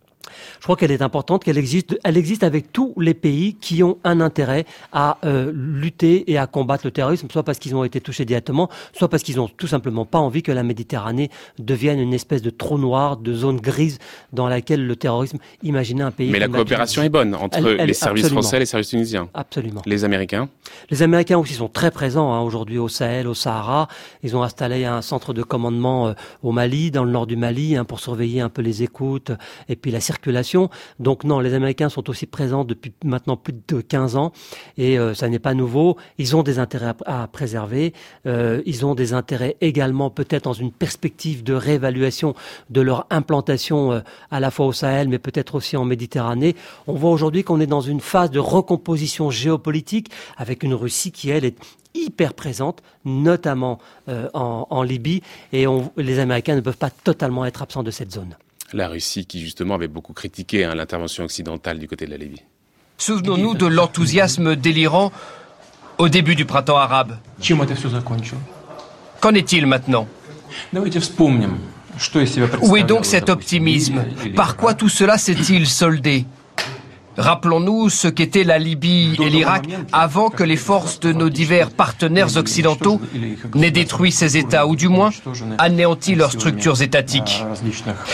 C: Je crois qu'elle est importante, qu'elle existe, elle existe avec tous les pays qui ont un intérêt à euh, lutter et à combattre le terrorisme, soit parce qu'ils ont été touchés directement, soit parce qu'ils ont tout simplement pas envie que la Méditerranée devienne une espèce de trou noir, de zone grise dans laquelle le terrorisme. Imaginez un pays.
A: Mais la coopération est bonne entre les services français et les services tunisiens.
C: Absolument.
A: Les Américains.
C: Les Américains aussi sont très présents hein, aujourd'hui au Sahel, au Sahara. Ils ont installé un centre de commandement euh, au Mali, dans le nord du Mali, hein, pour surveiller un peu les écoutes et puis la circulation. Donc non, les Américains sont aussi présents depuis maintenant plus de 15 ans et euh, ça n'est pas nouveau. Ils ont des intérêts à, préserver. Euh, ils ont des intérêts également peut-être dans une perspective de réévaluation de leur implantation euh, à la fois au Sahel mais peut-être aussi en Méditerranée. On voit aujourd'hui qu'on est dans une phase de recomposition géopolitique avec une Russie qui elle est hyper présente, notamment en, Libye, et les Américains ne peuvent pas totalement être absents de cette zone
A: la Russie qui justement avait beaucoup critiqué hein, l'intervention occidentale du côté de la Libye.
F: Souvenons-nous de l'enthousiasme délirant au début du printemps arabe. Qu'en est-il maintenant? Où est donc cet optimisme? Par quoi tout cela s'est-il soldé? Rappelons-nous ce qu'étaient la Libye et l'Irak avant que les forces de nos divers partenaires occidentaux n'aient détruit ces États, ou du moins anéanti leurs structures étatiques.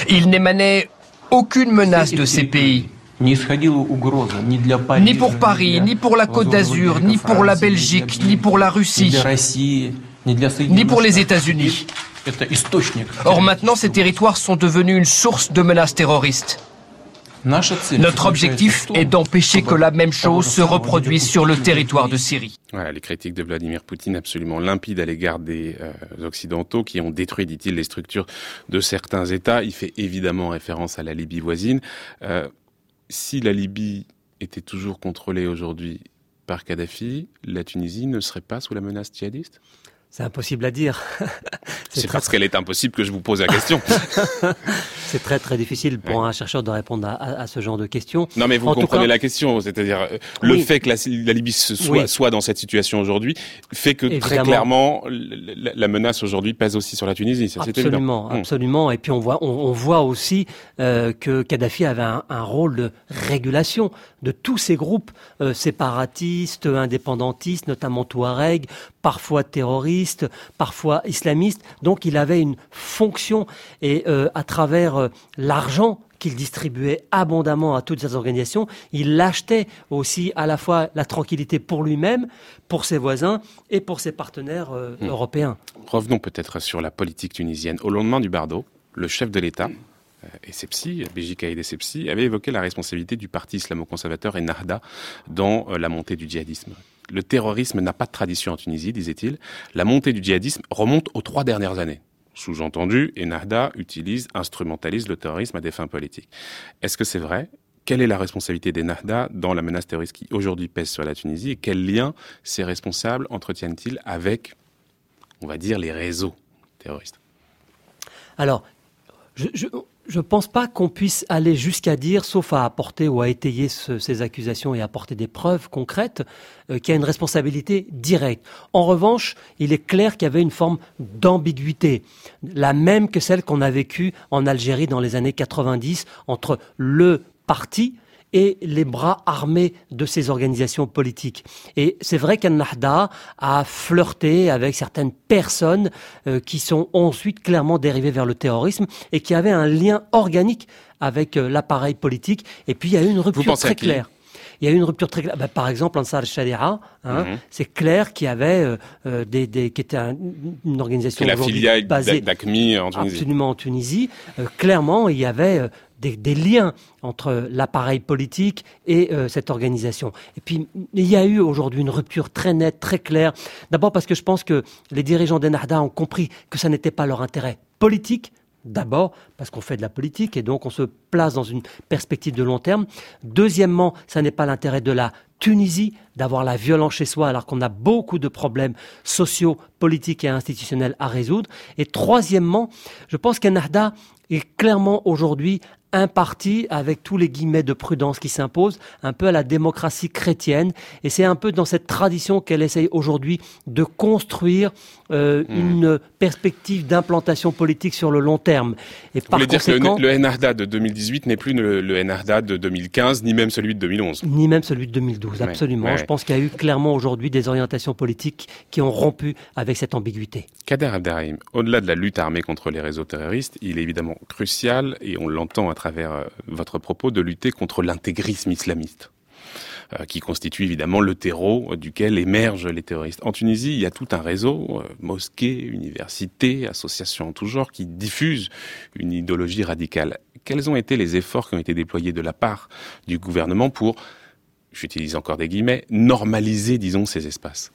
F: Il n'émanait aucune menace de ces pays. Ni pour Paris, ni pour la Côte d'Azur, ni pour la Belgique, ni pour la Russie, ni pour les États-Unis. Or maintenant, ces territoires sont devenus une source de menaces terroristes. Notre objectif est d'empêcher que la même chose se reproduise sur le territoire de Syrie.
A: Voilà, les critiques de Vladimir Poutine absolument limpides à l'égard des euh, Occidentaux qui ont détruit, dit-il, les structures de certains États. Il fait évidemment référence à la Libye voisine. Euh, si la Libye était toujours contrôlée aujourd'hui par Kadhafi, la Tunisie ne serait pas sous la menace djihadiste?
C: C'est impossible à dire.
A: C'est parce qu'elle est impossible que je vous pose la question.
C: c'est très très difficile pour un chercheur de répondre à, ce genre de questions.
A: Non, mais vous comprenez la question, c'est-à-dire euh, le fait que la, Libye soit, soit, dans cette situation aujourd'hui fait que très clairement la, menace aujourd'hui pèse aussi sur la Tunisie.
C: absolument, hum. absolument. Et puis on voit, on, voit aussi euh, que Kadhafi avait un, rôle de régulation de tous ces groupes euh, séparatistes, indépendantistes, notamment Touareg, parfois terroristes, parfois islamistes. Donc il avait une fonction et euh, à travers euh, l'argent qu'il distribuait abondamment à toutes ces organisations. Il achetait aussi à la fois la tranquillité pour lui-même, pour ses voisins et pour ses partenaires hmm. européens.
A: Revenons peut-être sur la politique tunisienne. Au lendemain du Bardo, le chef de l'État, et Sepsi, et Sepsi, avait évoqué la responsabilité du parti islamo-conservateur et Nahda dans euh, la montée du djihadisme. Le terrorisme n'a pas de tradition en Tunisie, disait-il. La montée du djihadisme remonte aux trois dernières années. Sous-entendu, Ennahda utilise, instrumentalise le terrorisme à des fins politiques. Est-ce que c'est vrai? Quelle est la responsabilité d'Ennahda dans la menace terroriste qui aujourd'hui pèse sur la Tunisie? Et quel lien ces responsables entretiennent-ils avec, on va dire, les réseaux terroristes?
C: Alors, je ne pense pas qu'on puisse aller jusqu'à dire, sauf à apporter ou à étayer ces accusations et apporter des preuves concrètes, euh, qu'il y a une responsabilité directe. En revanche, il est clair qu'il y avait une forme d'ambiguïté, la même que celle qu'on a vécue en Algérie dans les années 90 entre le parti et les bras armés de ces organisations politiques. Et c'est vrai qu'Annahda a flirté avec certaines personnes euh, qui sont ensuite clairement dérivées vers le terrorisme et qui avaient un lien organique avec euh, l'appareil politique. Et puis il y a eu une rupture très claire. Il y a eu une rupture très claire. Bah, par exemple, Ansar Sharia, hein, mhm. c'est clair qu'il y avait euh, des, des, qui était une organisation
A: la filiale basée
C: en Tunisie. Absolument en Tunisie. clairement, il y avait des, liens entre l'appareil politique et euh, cette organisation. Et puis, il y a eu aujourd'hui une rupture très nette, très claire. D'abord parce que je pense que les dirigeants d'Ennahda ont compris que ça n'était pas leur intérêt politique, D'abord, parce qu'on fait de la politique et donc on se place dans une perspective de long terme. Deuxièmement, ça n'est pas l'intérêt de la Tunisie d'avoir la violence chez soi alors qu'on a beaucoup de problèmes sociaux, politiques et institutionnels à résoudre. Et troisièmement, je pense qu'Ennahda est clairement aujourd'hui un parti avec tous les guillemets de prudence qui s'imposent, un peu à la démocratie chrétienne. Et c'est un peu dans cette tradition qu'elle essaye aujourd'hui de construire euh, hmm. une perspective d'implantation politique sur le long terme.
A: Et Vous voulez dire que le, le NRDA de 2018 n'est plus le, le, NRDA de 2015, ni même celui de 2011
C: Ni même celui de 2012, absolument. Je pense qu'il y a eu clairement aujourd'hui des orientations politiques qui ont rompu avec cette ambiguïté.
A: Kader Abderrahim, au-delà de la lutte armée contre les réseaux terroristes, il est évidemment crucial, et on l'entend à travers euh, votre propos, de lutter contre l'intégrisme islamiste euh, qui constitue évidemment le terreau duquel émergent les terroristes. En Tunisie, il y a tout un réseau, euh, mosquées, universités, associations en tout genre, qui diffusent une idéologie radicale. Quels ont été les efforts qui ont été déployés de la part du gouvernement pour, j'utilise encore des guillemets, normaliser, disons, ces espaces?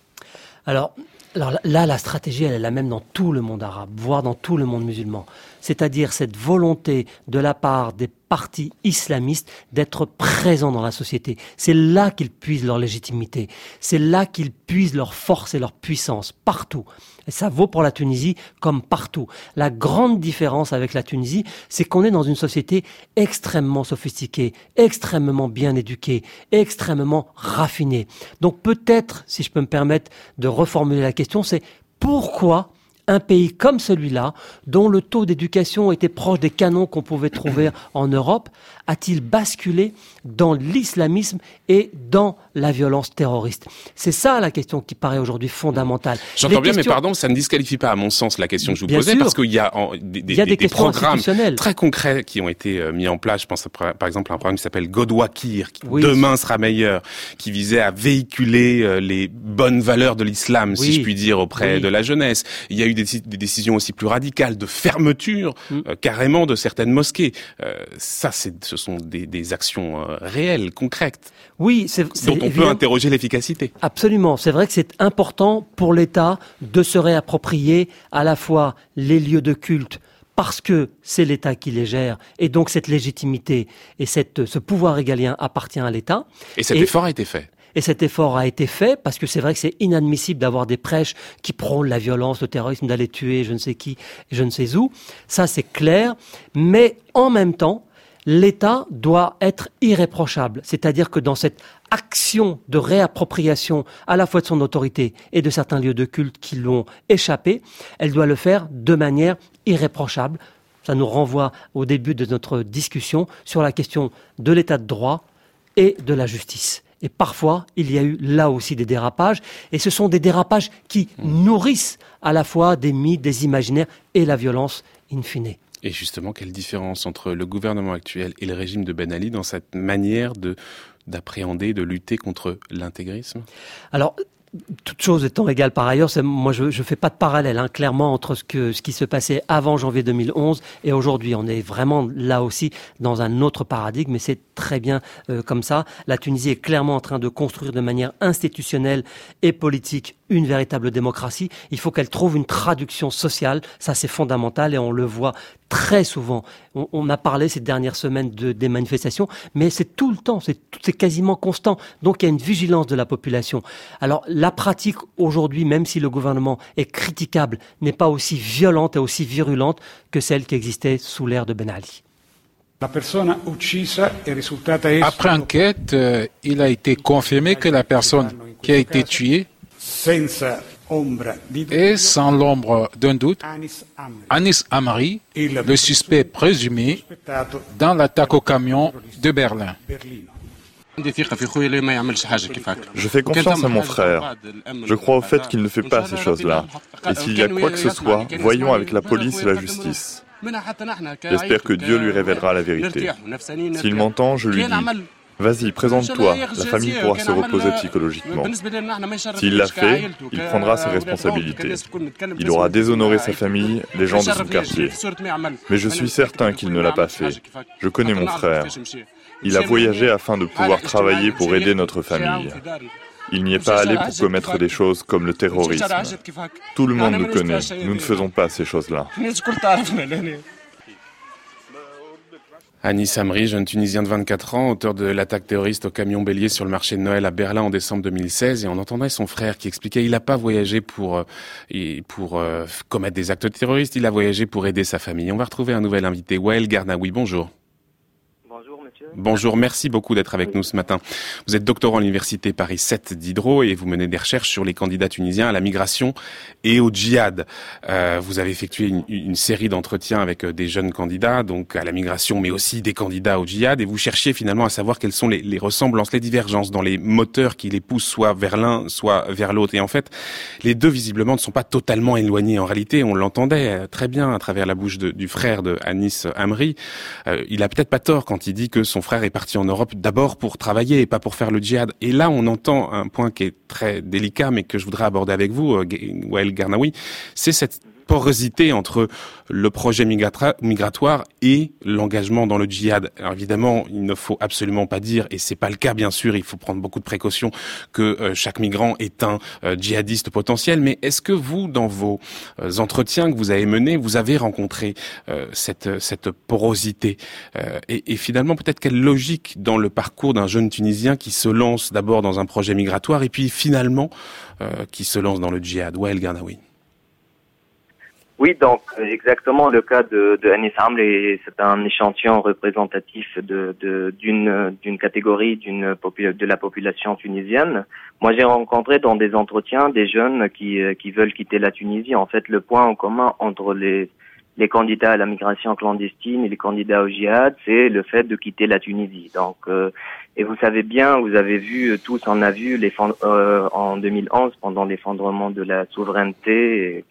C: Alors, alors là, la stratégie, elle est la même dans tout le monde arabe, voire dans tout le monde musulman. C'est-à-dire cette volonté de la part des partis islamistes d'être présents dans la société. C'est là qu'ils puisent leur légitimité, c'est là qu'ils puisent leur force et leur puissance, partout. Et ça vaut pour la Tunisie comme partout. La grande différence avec la Tunisie, c'est qu'on est dans une société extrêmement sophistiquée, extrêmement bien éduquée, extrêmement raffinée. Donc peut-être, si je peux me permettre de reformuler la question, c'est pourquoi un pays comme celui-là, dont le taux d'éducation était proche des canons qu'on pouvait trouver en Europe, a-t-il basculé dans l'islamisme et dans la violence terroriste C'est ça la question qui paraît aujourd'hui fondamentale.
A: J'entends bien, mais pardon, ça ne disqualifie pas à mon sens la question que je vous posais, parce qu'il y a des, programmes très concrets qui ont été euh, mis en place. Je pense par exemple à un programme qui s'appelle Godwakir, qui demain sera meilleur, qui visait à véhiculer euh, les bonnes valeurs de l'islam, si je puis dire, auprès de la jeunesse. Il y a eu des, décisions aussi plus radicales de fermeture mm. euh, carrément de certaines mosquées. ça, c'est ce sont des, actions euh, réelles, concrètes.
C: Oui, c'est
A: dont on peut interroger l'efficacité.
C: Absolument. C'est vrai que c'est important pour l'État de se réapproprier à la fois les lieux de culte parce que c'est l'État qui les gère, et donc cette légitimité et cette, ce pouvoir régalien appartient à l'État.
A: Et cet effort a été fait.
C: Et cet effort a été fait parce que c'est vrai que c'est inadmissible d'avoir des prêches qui prônent la violence, le terrorisme, d'aller tuer je ne sais qui, je ne sais où. Ça, c'est clair. Mais en même temps, l'État doit être irréprochable. C'est-à-dire que dans cette action de réappropriation à la fois de son autorité et de certains lieux de culte qui l'ont échappé, elle doit le faire de manière irréprochable. Ça nous renvoie au début de notre discussion sur la question de l'état de droit et de la justice. Et parfois, il y a eu là aussi des dérapages, et ce sont des dérapages qui nourrissent à la fois des mythes, des imaginaires et la violence in fine.
A: Et justement, quelle différence entre le gouvernement actuel et le régime de Ben Ali dans cette manière de d'appréhender, de lutter contre l'intégrisme?
C: Alors, toute chose étant égale par ailleurs, moi je ne fais pas de parallèle hein, clairement entre ce, qui se passait avant janvier 2011 et aujourd'hui. On est vraiment là aussi dans un autre paradigme mais c'est très bien euh, comme ça. La Tunisie est clairement en train de construire de manière institutionnelle et politique une véritable démocratie. Il faut qu'elle trouve une traduction sociale. Ça, c'est fondamental et on le voit très souvent. On, a parlé ces dernières semaines de, des manifestations, mais c'est tout le temps, c'est quasiment constant. Donc il y a une vigilance de la population. Alors la pratique aujourd'hui, même si le gouvernement est critiquable, n'est pas aussi violente et aussi virulente que celle qui existait sous l'ère de Ben Ali.
G: Après enquête, euh, il a été confirmé que la personne qui a été tuée est sans l'ombre d'un doute Anis Amri, le suspect présumé dans l'attaque au camion de Berlin.
H: Je fais confiance à mon frère. Je crois au fait qu'il ne fait pas ces choses-là. Et s'il y a quoi que ce soit, voyons avec la police et la justice. J'espère que Dieu lui révélera la vérité. S'il m'entend, je lui dis, Vas-y, présente-toi. La famille pourra se reposer psychologiquement. S'il l'a fait, il prendra ses responsabilités. Il aura déshonoré sa famille, les gens de son quartier. Mais je suis certain qu'il ne l'a pas fait. Je connais mon frère. Il a voyagé afin de pouvoir travailler pour aider notre famille. Il n'y est pas allé pour commettre des choses comme le terrorisme. Tout le monde nous connaît. Nous ne faisons pas ces choses-là.
A: Anis Samri, jeune Tunisien de 24 ans, auteur de l'attaque terroriste au camion bélier sur le marché de Noël à Berlin en décembre 2016, et on entendait son frère qui expliquait qu'il n'a pas voyagé pour euh, pour euh, commettre des actes terroristes, il a voyagé pour aider sa famille. On va retrouver un nouvel invité, Wael Garnaoui. Bonjour. Bonjour, merci beaucoup d'être avec nous ce matin. Vous êtes doctorant à l'université Paris 7 d'Hydro et vous menez des recherches sur les candidats tunisiens à la migration et au djihad. Euh, vous avez effectué une, série d'entretiens avec euh, des jeunes candidats, donc à la migration, mais aussi des candidats au djihad, et vous cherchiez finalement à savoir quelles sont les, les ressemblances, les divergences dans les moteurs qui les poussent soit vers l'un, soit vers l'autre. Et en fait, les deux visiblement ne sont pas totalement éloignés. En réalité, on l'entendait euh, très bien à travers la bouche de, du frère de Anis Amri. Euh, il a peut-être pas tort quand il dit que son frère est parti en Europe d'abord pour travailler et pas pour faire le djihad. Et là, on entend un point qui est très délicat, mais que je voudrais aborder avec vous, euh, Wael Garnaoui, c'est cette porosité entre le projet migratoire et l'engagement dans le djihad. Alors évidemment, il ne faut absolument pas dire, et c'est pas le cas bien sûr, il faut prendre beaucoup de précautions, que euh, chaque migrant est un euh, djihadiste potentiel. Mais est-ce que vous, dans vos euh, entretiens que vous avez menés, vous avez rencontré cette, cette porosité? Et, et, finalement peut-être quelle logique dans le parcours d'un jeune Tunisien qui se lance d'abord dans un projet migratoire et puis finalement qui se lance dans le djihad? Wael Garnaoui.
I: Oui, donc exactement le cas de, de Anis Amri, c'est un échantillon représentatif de d'une d'une catégorie d'une de la population tunisienne. Moi, j'ai rencontré dans des entretiens des jeunes qui qui veulent quitter la Tunisie. En fait, le point en commun entre les les candidats à la migration clandestine et les candidats au djihad, c'est le fait de quitter la Tunisie. Donc, euh, et vous savez bien, vous avez vu tous, on a vu les, euh, en 2011 pendant l'effondrement de la souveraineté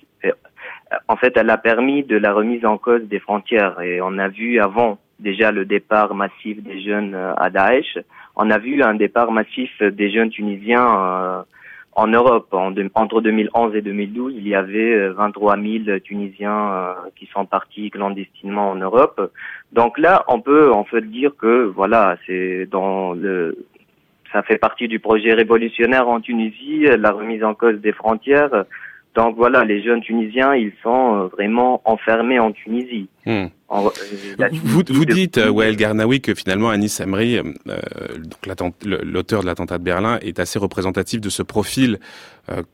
I: en fait, elle a permis de la remise en cause des frontières. Et on a vu avant déjà le départ massif des jeunes euh, à Daesh. On a vu un départ massif des jeunes tunisiens euh, en Europe. entre 2011 et 2012, il y avait 23 euh, 000 Tunisiens qui sont partis clandestinement en Europe. Donc là, on peut en fait dire que voilà, c'est dans le ça fait partie du projet révolutionnaire en Tunisie, la remise en cause des frontières, donc voilà, les jeunes Tunisiens, ils sont euh, vraiment enfermés en Tunisie.
A: Hmm. Euh, vous, vous dites, euh, Wael Garnaoui, que finalement Anis Amri, l'auteur de l'attentat de Berlin, est assez représentatif de ce profil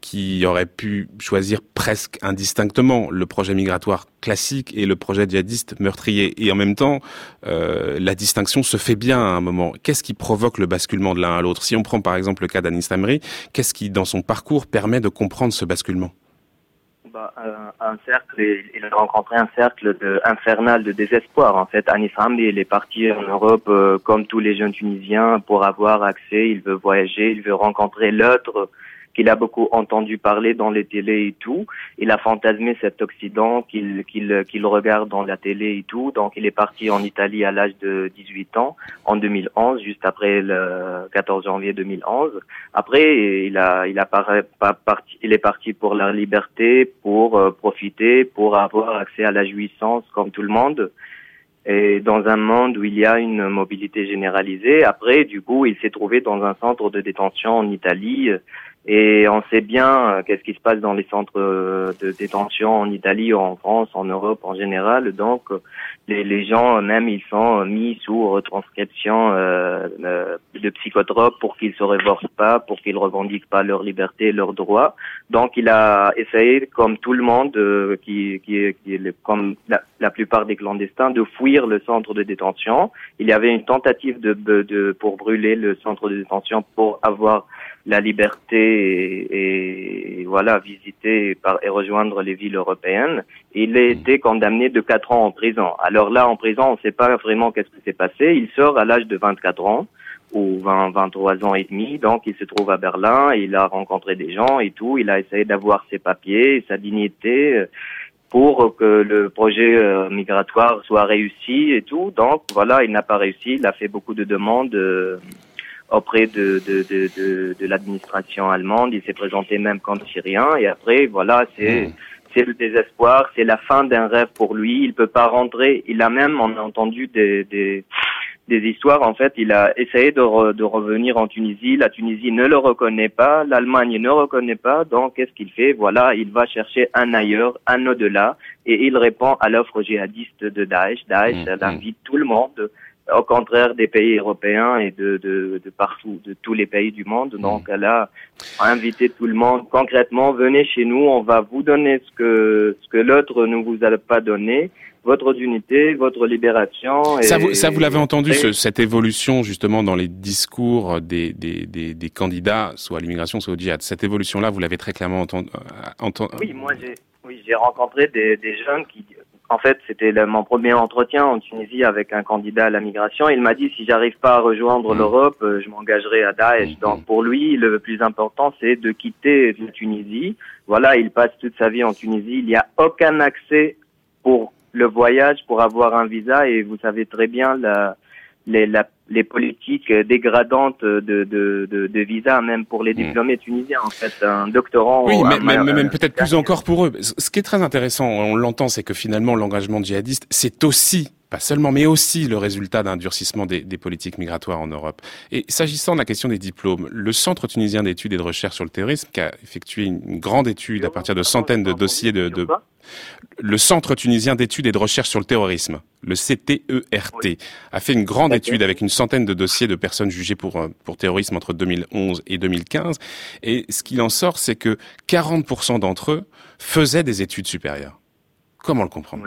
A: qui aurait pu choisir presque indistinctement le projet migratoire classique et le projet djihadiste meurtrier. Et en même temps, la distinction se fait bien à un moment. Qu'est-ce qui provoque le basculement de l'un à l'autre? Si on prend par exemple le cas d'Anis Amri, qu'est-ce qui, dans son parcours, permet de comprendre ce basculement?
I: Bah, un, cercle, il a rencontré un cercle de, infernal de désespoir. En fait, Anis Hamdi, il est parti en Europe euh, comme tous les jeunes Tunisiens pour avoir accès. Il veut voyager, il veut rencontrer l'autre. Qu'il a beaucoup entendu parler dans les télés et tout. Il a fantasmé cet Occident qu'il qu'il qu'il regarde dans la télé et tout. Donc il est parti en Italie à l'âge de 18 ans en 2011, juste après le 14 janvier 2011. Après, il a il a pas parti, il est parti pour la liberté, pour euh, profiter, pour avoir accès à la jouissance comme tout le monde et dans un monde où il y a une mobilité généralisée. Après, du coup, il s'est trouvé dans un centre de détention en Italie et on sait bien euh, qu'est-ce qui se passe dans les centres euh, de détention en Italie, en France, en Europe en général. Donc, les, gens, même, ils sont mis sous retranscription euh, de psychotropes pour qu'ils se révoltent pas, pour qu'ils revendiquent pas leur liberté et leurs droits. Donc, il a essayé, comme tout le monde, qui, qui, qui est comme la, plupart des clandestins, de fuir le centre de détention. Il y avait une tentative de, de pour brûler le centre de détention pour avoir la liberté et, voilà visiter et rejoindre les villes européennes. Il a été condamné de quatre ans en prison. Alors là, en prison, on ne sait pas vraiment qu'est-ce qui s'est passé. Il sort à l'âge de 24 ans ou 20, 23 ans et demi. Donc, il se trouve à Berlin. Il a rencontré des gens et tout. Il a essayé d'avoir ses papiers, sa dignité euh, pour que le projet euh, migratoire soit réussi et tout. Donc, voilà, il n'a pas réussi. Il a fait beaucoup de demandes. Euh, auprès de, de, de, de, de l'administration allemande. Il s'est présenté même comme Syrien. Et après, voilà, c'est hmm. C'est le désespoir, c'est la fin d'un rêve pour lui. Il peut pas rentrer. Il a même, on a entendu des, des, des histoires. En fait, il a essayé de, de revenir en Tunisie. La Tunisie ne le reconnaît pas. L'Allemagne ne reconnaît pas. Donc, qu'est-ce qu'il fait? Voilà, il va chercher un ailleurs, un au-delà. Et il répond à l'offre djihadiste de Daesh. Daesh, mmh, elle invite tout le monde au contraire des pays européens et de, de, de, partout, de tous les pays du monde. Mmh. Donc, elle a invité tout le monde concrètement, venez chez nous, on va vous donner ce que, ce que l'autre ne vous a pas donné, votre unité, votre libération.
A: Et, ça, vous, ça, vous l'avez entendu, ce, cette évolution justement dans les discours des, des, des, des candidats, soit à l'immigration, soit au djihad. Cette évolution-là, vous l'avez très clairement entendu.
I: entendu. Oui, moi j'ai oui, rencontré des, des jeunes qui en fait, c'était mon premier entretien en Tunisie avec un candidat à la migration. Il m'a dit si j'arrive pas à rejoindre mmh. l'Europe, euh, je m'engagerai à Daesh. Mmh. Donc pour lui, le plus important, c'est de quitter la Tunisie. Voilà, il passe toute sa vie en Tunisie. Il n'y a aucun accès pour le voyage, pour avoir un visa. Et vous savez très bien la, les, la, les politiques dégradantes de, de, de, de, visa, même pour les hmm. diplômés tunisiens. En fait, un doctorant.
A: Oui, mais, même peut-être plus encore pour eux. Ce qui est très intéressant, on l'entend, c'est que finalement l'engagement djihadiste, c'est aussi pas seulement, mais aussi le résultat d'un durcissement des, des, politiques migratoires en Europe. Et s'agissant de la question des diplômes, le Centre tunisien d'études et de recherche sur le terrorisme, qui a effectué une grande étude à partir de centaines de dossiers de, de le Centre tunisien d'études et de recherche sur le terrorisme, le CTERT, a fait une grande étude avec une centaine de dossiers de personnes jugées pour, euh, pour terrorisme entre 2011 et 2015. Et ce qu'il en sort, c'est que 40% d'entre eux faisaient des études supérieures. Comment le comprendre?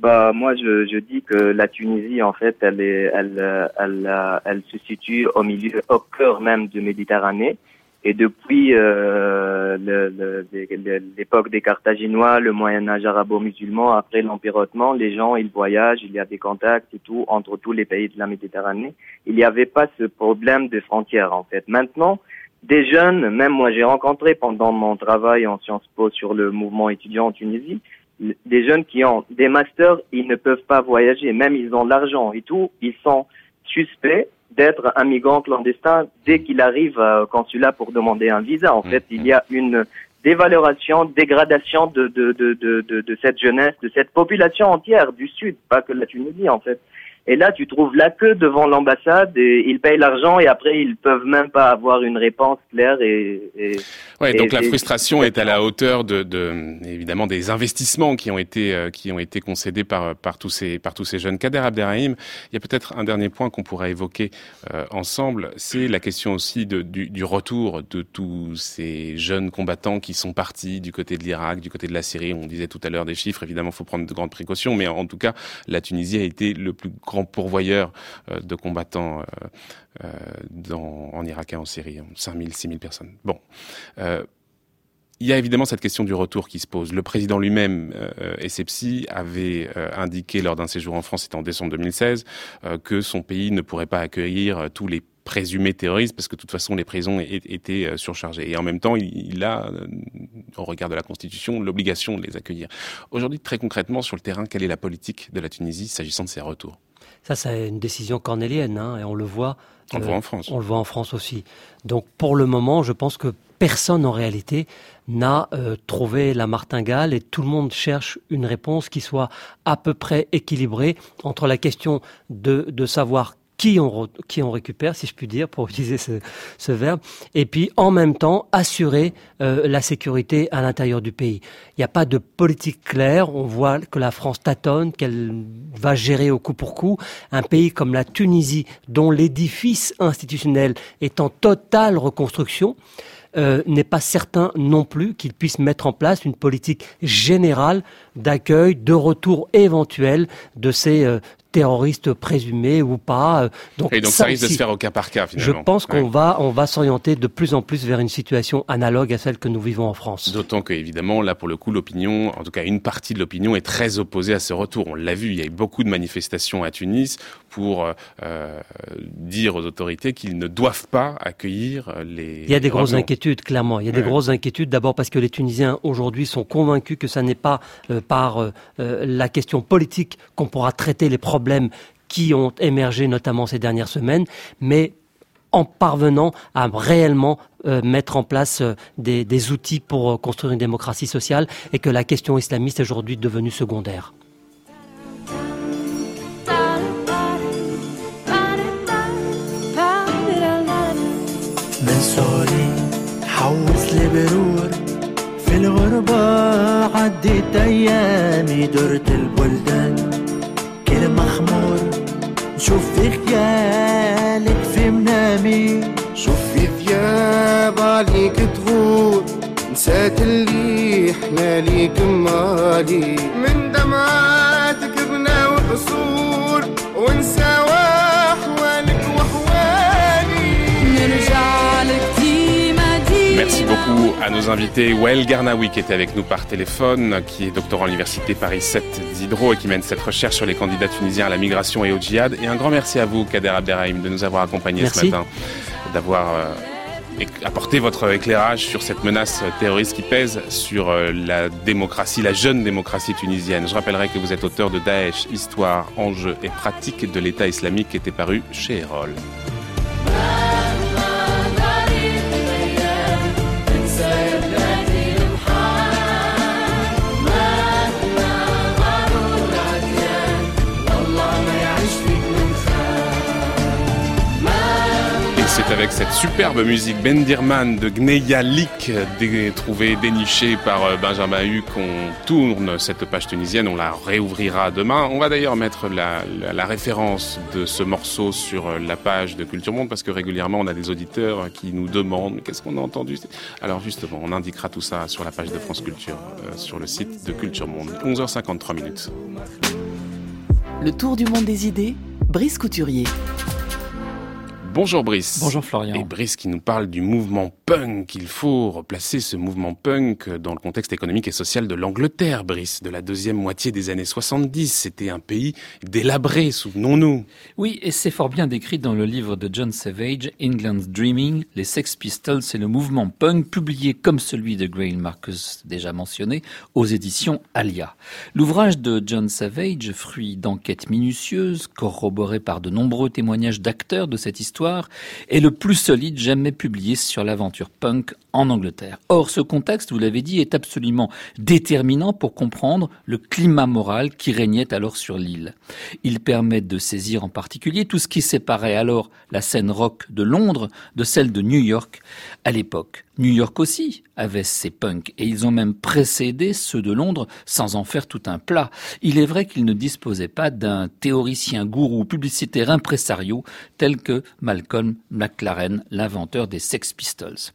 I: Bah moi je, je dis que la Tunisie en fait elle est elle elle elle, se situe au milieu au cœur même de Méditerranée et depuis euh, l'époque des Carthaginois, le Moyen Âge arabo-musulman, après l'Empire ottoman, les gens ils voyagent, il y a des contacts et tout entre tous les pays de la Méditerranée. Il n'y avait pas ce problème de frontières en fait. Maintenant des jeunes, même moi j'ai rencontré pendant mon travail en Sciences Po sur le mouvement étudiant en Tunisie, des jeunes qui ont des masters, ils ne peuvent pas voyager, même ils ont l'argent et tout, ils sont suspects d'être un migrant clandestin dès qu'il arrive au consulat pour demander un visa. En mmh, fait, il mmh. y a une dévaloration, dégradation de, de, de, de, de cette jeunesse, de cette population entière du Sud, pas que la Tunisie en fait. Et là, tu trouves la queue devant l'ambassade et ils payent l'argent et après ils peuvent même pas avoir une réponse claire et. et
A: ouais, donc la frustration est à la hauteur de, de, évidemment des investissements qui ont été euh, qui ont été concédés par par tous ces par tous ces jeunes. Kader Abderrahim, il y a peut-être un dernier point qu'on pourrait évoquer euh, ensemble, c'est la question aussi de, du, du retour de tous ces jeunes combattants qui sont partis du côté de l'Irak, du côté de la Syrie. On disait tout à l'heure des chiffres. Évidemment, faut prendre de grandes précautions, mais en tout cas, la Tunisie a été le plus grand pourvoyeur euh, de combattants euh, euh, en Irak et en Syrie, 5000, 6000 personnes. Bon. Il y a évidemment cette question du retour qui se pose. Le président lui-même, euh, Essepsi, avait indiqué lors d'un séjour en France, c'était en décembre 2016, que son pays ne pourrait pas accueillir tous les présumés terroristes parce que de toute façon les prisons étaient surchargées. Et en même temps, il, a, au regard de la Constitution, l'obligation de les accueillir. Aujourd'hui, très concrètement, sur le terrain, quelle est la politique de la Tunisie s'agissant de ces retours?
C: Ça, c'est une décision cornélienne, hein, et on le voit.
A: On le voit en France.
C: On le voit en France aussi. Donc, pour le moment, je pense que personne en réalité n'a euh, trouvé la martingale et tout le monde cherche une réponse qui soit à peu près équilibrée entre la question de, de savoir qui on, qui on récupère, si je puis dire, pour utiliser ce, ce verbe, et puis en même temps assurer euh, la sécurité à l'intérieur du pays. Il n'y a pas de politique claire, on voit que la France tâtonne, qu'elle va gérer au coup pour coup. Un pays comme la Tunisie, dont l'édifice institutionnel est en totale reconstruction, euh, n'est pas certain non plus qu'il puisse mettre en place une politique générale d'accueil, de retour éventuel de ces euh, terroristes présumés ou pas.
A: Donc, Et donc ça, risque de se faire au cas par cas finalement.
C: Je pense qu'on va on va s'orienter de plus en plus vers une situation analogue à celle que nous vivons en France.
A: D'autant que évidemment là pour le coup l'opinion, en tout cas une partie de l'opinion est très opposée à ce retour. On l'a vu, il y a eu beaucoup de manifestations à Tunis pour euh, euh dire aux autorités qu'ils ne doivent pas accueillir les.
C: Il y a des grosses inquiétudes clairement. Il y a des grosses inquiétudes d'abord parce que les Tunisiens aujourd'hui sont convaincus que ça n'est pas euh, par la question politique qu'on pourra traiter les problèmes qui ont émergé notamment ces dernières semaines, mais en parvenant à réellement euh, mettre en place euh, des, outils pour euh, construire une démocratie sociale et que la question islamiste est aujourd'hui devenue secondaire. عوز لي برور في الغربة عديت أيامي درت البلدان كل مخمور. نشوف في خيالك في منامي. شوف في ثياب عليك تغور. نسات اللي إحنا ليك مالي من دمعاتك بنا وقصور. ونساوات
A: Merci beaucoup à nos invités. Wael Garnaoui qui était avec nous par téléphone, qui est doctorant à l'université Paris 7 d'Hydro et qui mène cette recherche sur les candidats tunisiens à la migration et au djihad. Et un grand merci à vous, Kader Abderrahim, de nous avoir accompagnés ce matin, d'avoir euh, apporté votre éclairage sur cette menace terroriste qui pèse sur euh, la démocratie, la jeune démocratie tunisienne. Je rappellerai que vous êtes auteur de Daesh, Histoire, Enjeux et Pratiques de l'État islamique qui était paru chez Erol. C'est avec cette superbe musique Bendirman de Gneyalik, trouvée dénichée par euh, Benjamin Hu, qu'on tourne cette page tunisienne. On la réouvrira demain. On va d'ailleurs mettre la, référence de ce morceau sur euh, la page de Culture Monde parce que régulièrement on a des auditeurs qui nous demandent qu'est-ce qu'on a entendu? Alors justement, on indiquera tout ça sur la page de France Culture, euh, sur le site de Culture Monde. 11h53 minutes.
E: Le tour du monde des idées, Brice Couturier.
A: Bonjour Brice.
J: Bonjour Florian.
A: Et Brice qui nous parle du mouvement punk. Il faut replacer ce mouvement punk dans le contexte économique et social de l'Angleterre, Brice, de la deuxième moitié des années 70. C'était un pays délabré, souvenons-nous.
J: Oui, et c'est fort bien décrit dans le livre de John Savage, England's Dreaming, les Sex Pistols et le mouvement punk, publié comme celui de Grail Marcus déjà mentionné, aux éditions Alia. L'ouvrage de John Savage, fruit d'enquêtes minutieuses, corroborées par de nombreux témoignages d'acteurs de cette histoire, est le plus solide jamais publié sur l'aventure punk en Angleterre. Or, ce contexte, vous l'avez dit, est absolument déterminant pour comprendre le climat moral qui régnait alors sur l'île. Il permet de saisir en particulier tout ce qui séparait alors la scène rock de Londres de celle de New York à l'époque. New York aussi avait ses punks et ils ont même précédé ceux de Londres sans en faire tout un plat. Il est vrai qu'ils ne disposaient pas d'un théoricien gourou publicitaire impresario tel que Malcolm McLaren, l'inventeur des Sex Pistols.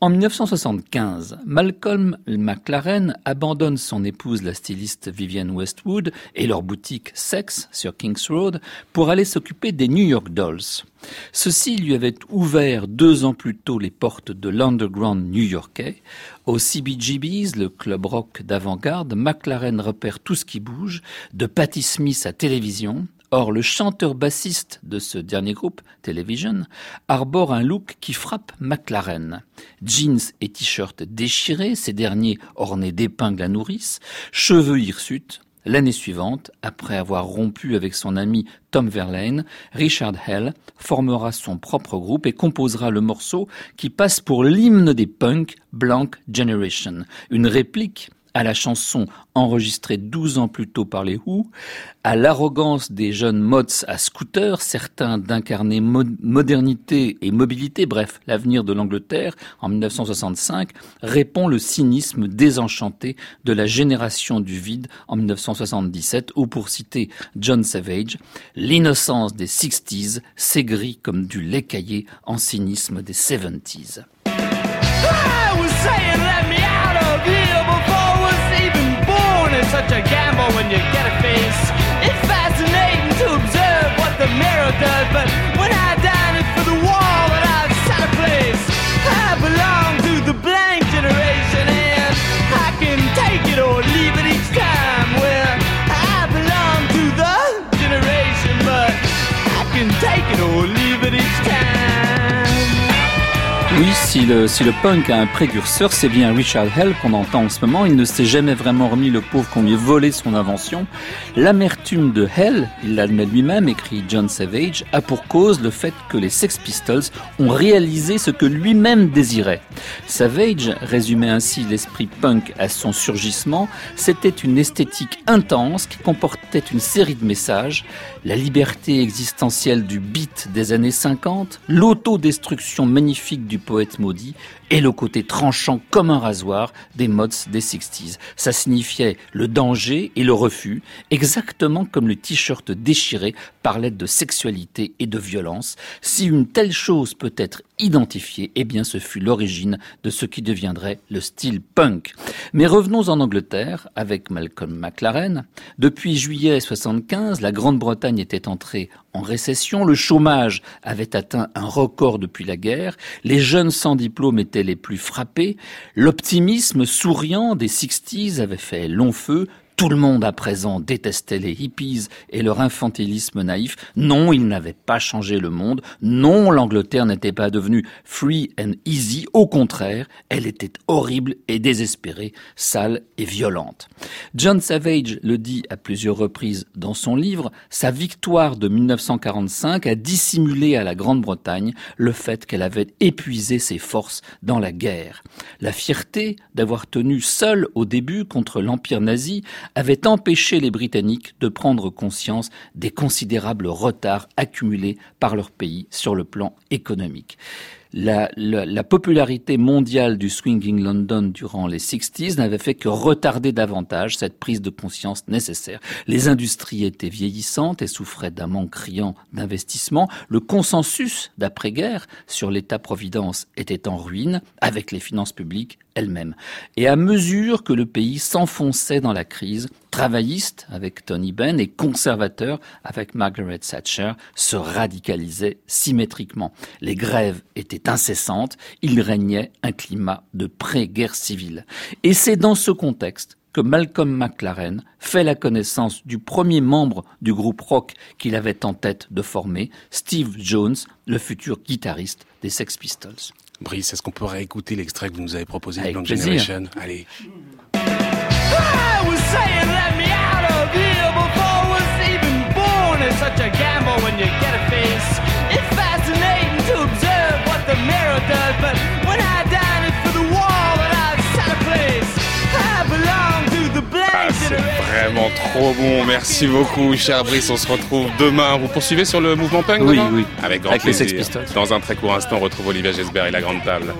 J: En 1975, Malcolm McLaren abandonne son épouse, la styliste Vivienne Westwood, et leur boutique Sex sur Kings Road pour aller s'occuper des New York Dolls. Ceci lui avait ouvert deux ans plus tôt les portes de l'underground new-yorkais. Au CBGB's, le club rock d'avant-garde, McLaren repère tout ce qui bouge, de Patti Smith à télévision, Or, le chanteur bassiste de ce dernier groupe, Television, arbore un look qui frappe McLaren. Jeans et t-shirts déchirés, ces derniers ornés d'épingles à nourrice, cheveux hirsutes, L'année suivante, après avoir rompu avec son ami Tom Verlaine, Richard Hell formera son propre groupe et composera le morceau qui passe pour l'hymne des punks Blank Generation, une réplique à la chanson enregistrée 12 ans plus tôt par les Who, à l'arrogance des jeunes mods à scooter, certains d'incarner modernité et mobilité, bref, l'avenir de l'Angleterre en 1965, répond le cynisme désenchanté de la génération du vide en 1977, ou pour citer John Savage, l'innocence des 60s s'aigrit comme du lait caillé en cynisme des 70s. such a gamble when you get a face. It's fascinating to observe what the mirror does, but when I si le, si le punk a un précurseur, c'est bien Richard Hell qu'on entend en ce moment. Il ne s'est jamais vraiment remis le pauvre qu'on lui ait volé son invention. L'amertume de Hell, il l'admet lui-même, écrit John Savage, a pour cause le fait que les Sex Pistols ont réalisé ce que lui-même désirait. Savage résumait ainsi l'esprit punk à son surgissement. C'était une esthétique intense qui comportait une série de messages. La liberté existentielle du beat des années 50, l'autodestruction magnifique du poète maudit et le côté tranchant comme un rasoir des mods des 60s. Ça signifiait le danger et le refus, exactement comme le t-shirt déchiré parlait de sexualité et de violence. Si une telle chose peut être identifiée, eh bien ce fut l'origine de ce qui deviendrait le style punk. Mais revenons en Angleterre avec Malcolm McLaren. Depuis juillet 75, la Grande-Bretagne était entrée en récession, le chômage avait atteint un record depuis la guerre, les jeunes sans diplôme étaient les plus frappés, l'optimisme souriant des 60s avait fait long feu, tout le monde à présent détestait les hippies et leur infantilisme naïf. Non, ils n'avaient pas changé le monde. Non, l'Angleterre n'était pas devenue free and easy. Au contraire, elle était horrible et désespérée, sale et violente. John Savage le dit à plusieurs reprises dans son livre, sa victoire de 1945 a dissimulé à la Grande-Bretagne le fait qu'elle avait épuisé ses forces dans la guerre. La fierté d'avoir tenu seule au début contre l'Empire nazi avait empêché les Britanniques de prendre conscience des considérables retards accumulés par leur pays sur le plan économique la, la, popularité mondiale du swinging London durant les 60s n'avait fait que retarder davantage cette prise de conscience nécessaire. Les industries étaient vieillissantes et souffraient d'un manque criant d'investissement. Le consensus d'après-guerre sur l'État-providence était en ruine avec les finances publiques elles-mêmes. Et à mesure que le pays s'enfonçait dans la crise, travailliste avec Tony Benn et conservateur avec Margaret Thatcher se radicalisaient symétriquement. Les grèves étaient incessantes, il régnait un climat de pré-guerre civile. Et c'est dans ce contexte que Malcolm McLaren fait la connaissance du premier membre du groupe rock qu'il avait en tête de former, Steve Jones, le futur guitariste des Sex Pistols.
A: Brice, est-ce qu'on pourrait écouter l'extrait que vous nous avez proposé de Blank Generation? Allez. Trop bon. Merci beaucoup, cher Brice. On se retrouve demain. Vous poursuivez sur le mouvement punk
J: Oui, oui.
A: Avec grand Avec plaisir. Les. Dans un très court instant, on retrouve Olivier Gesbert et la grande table.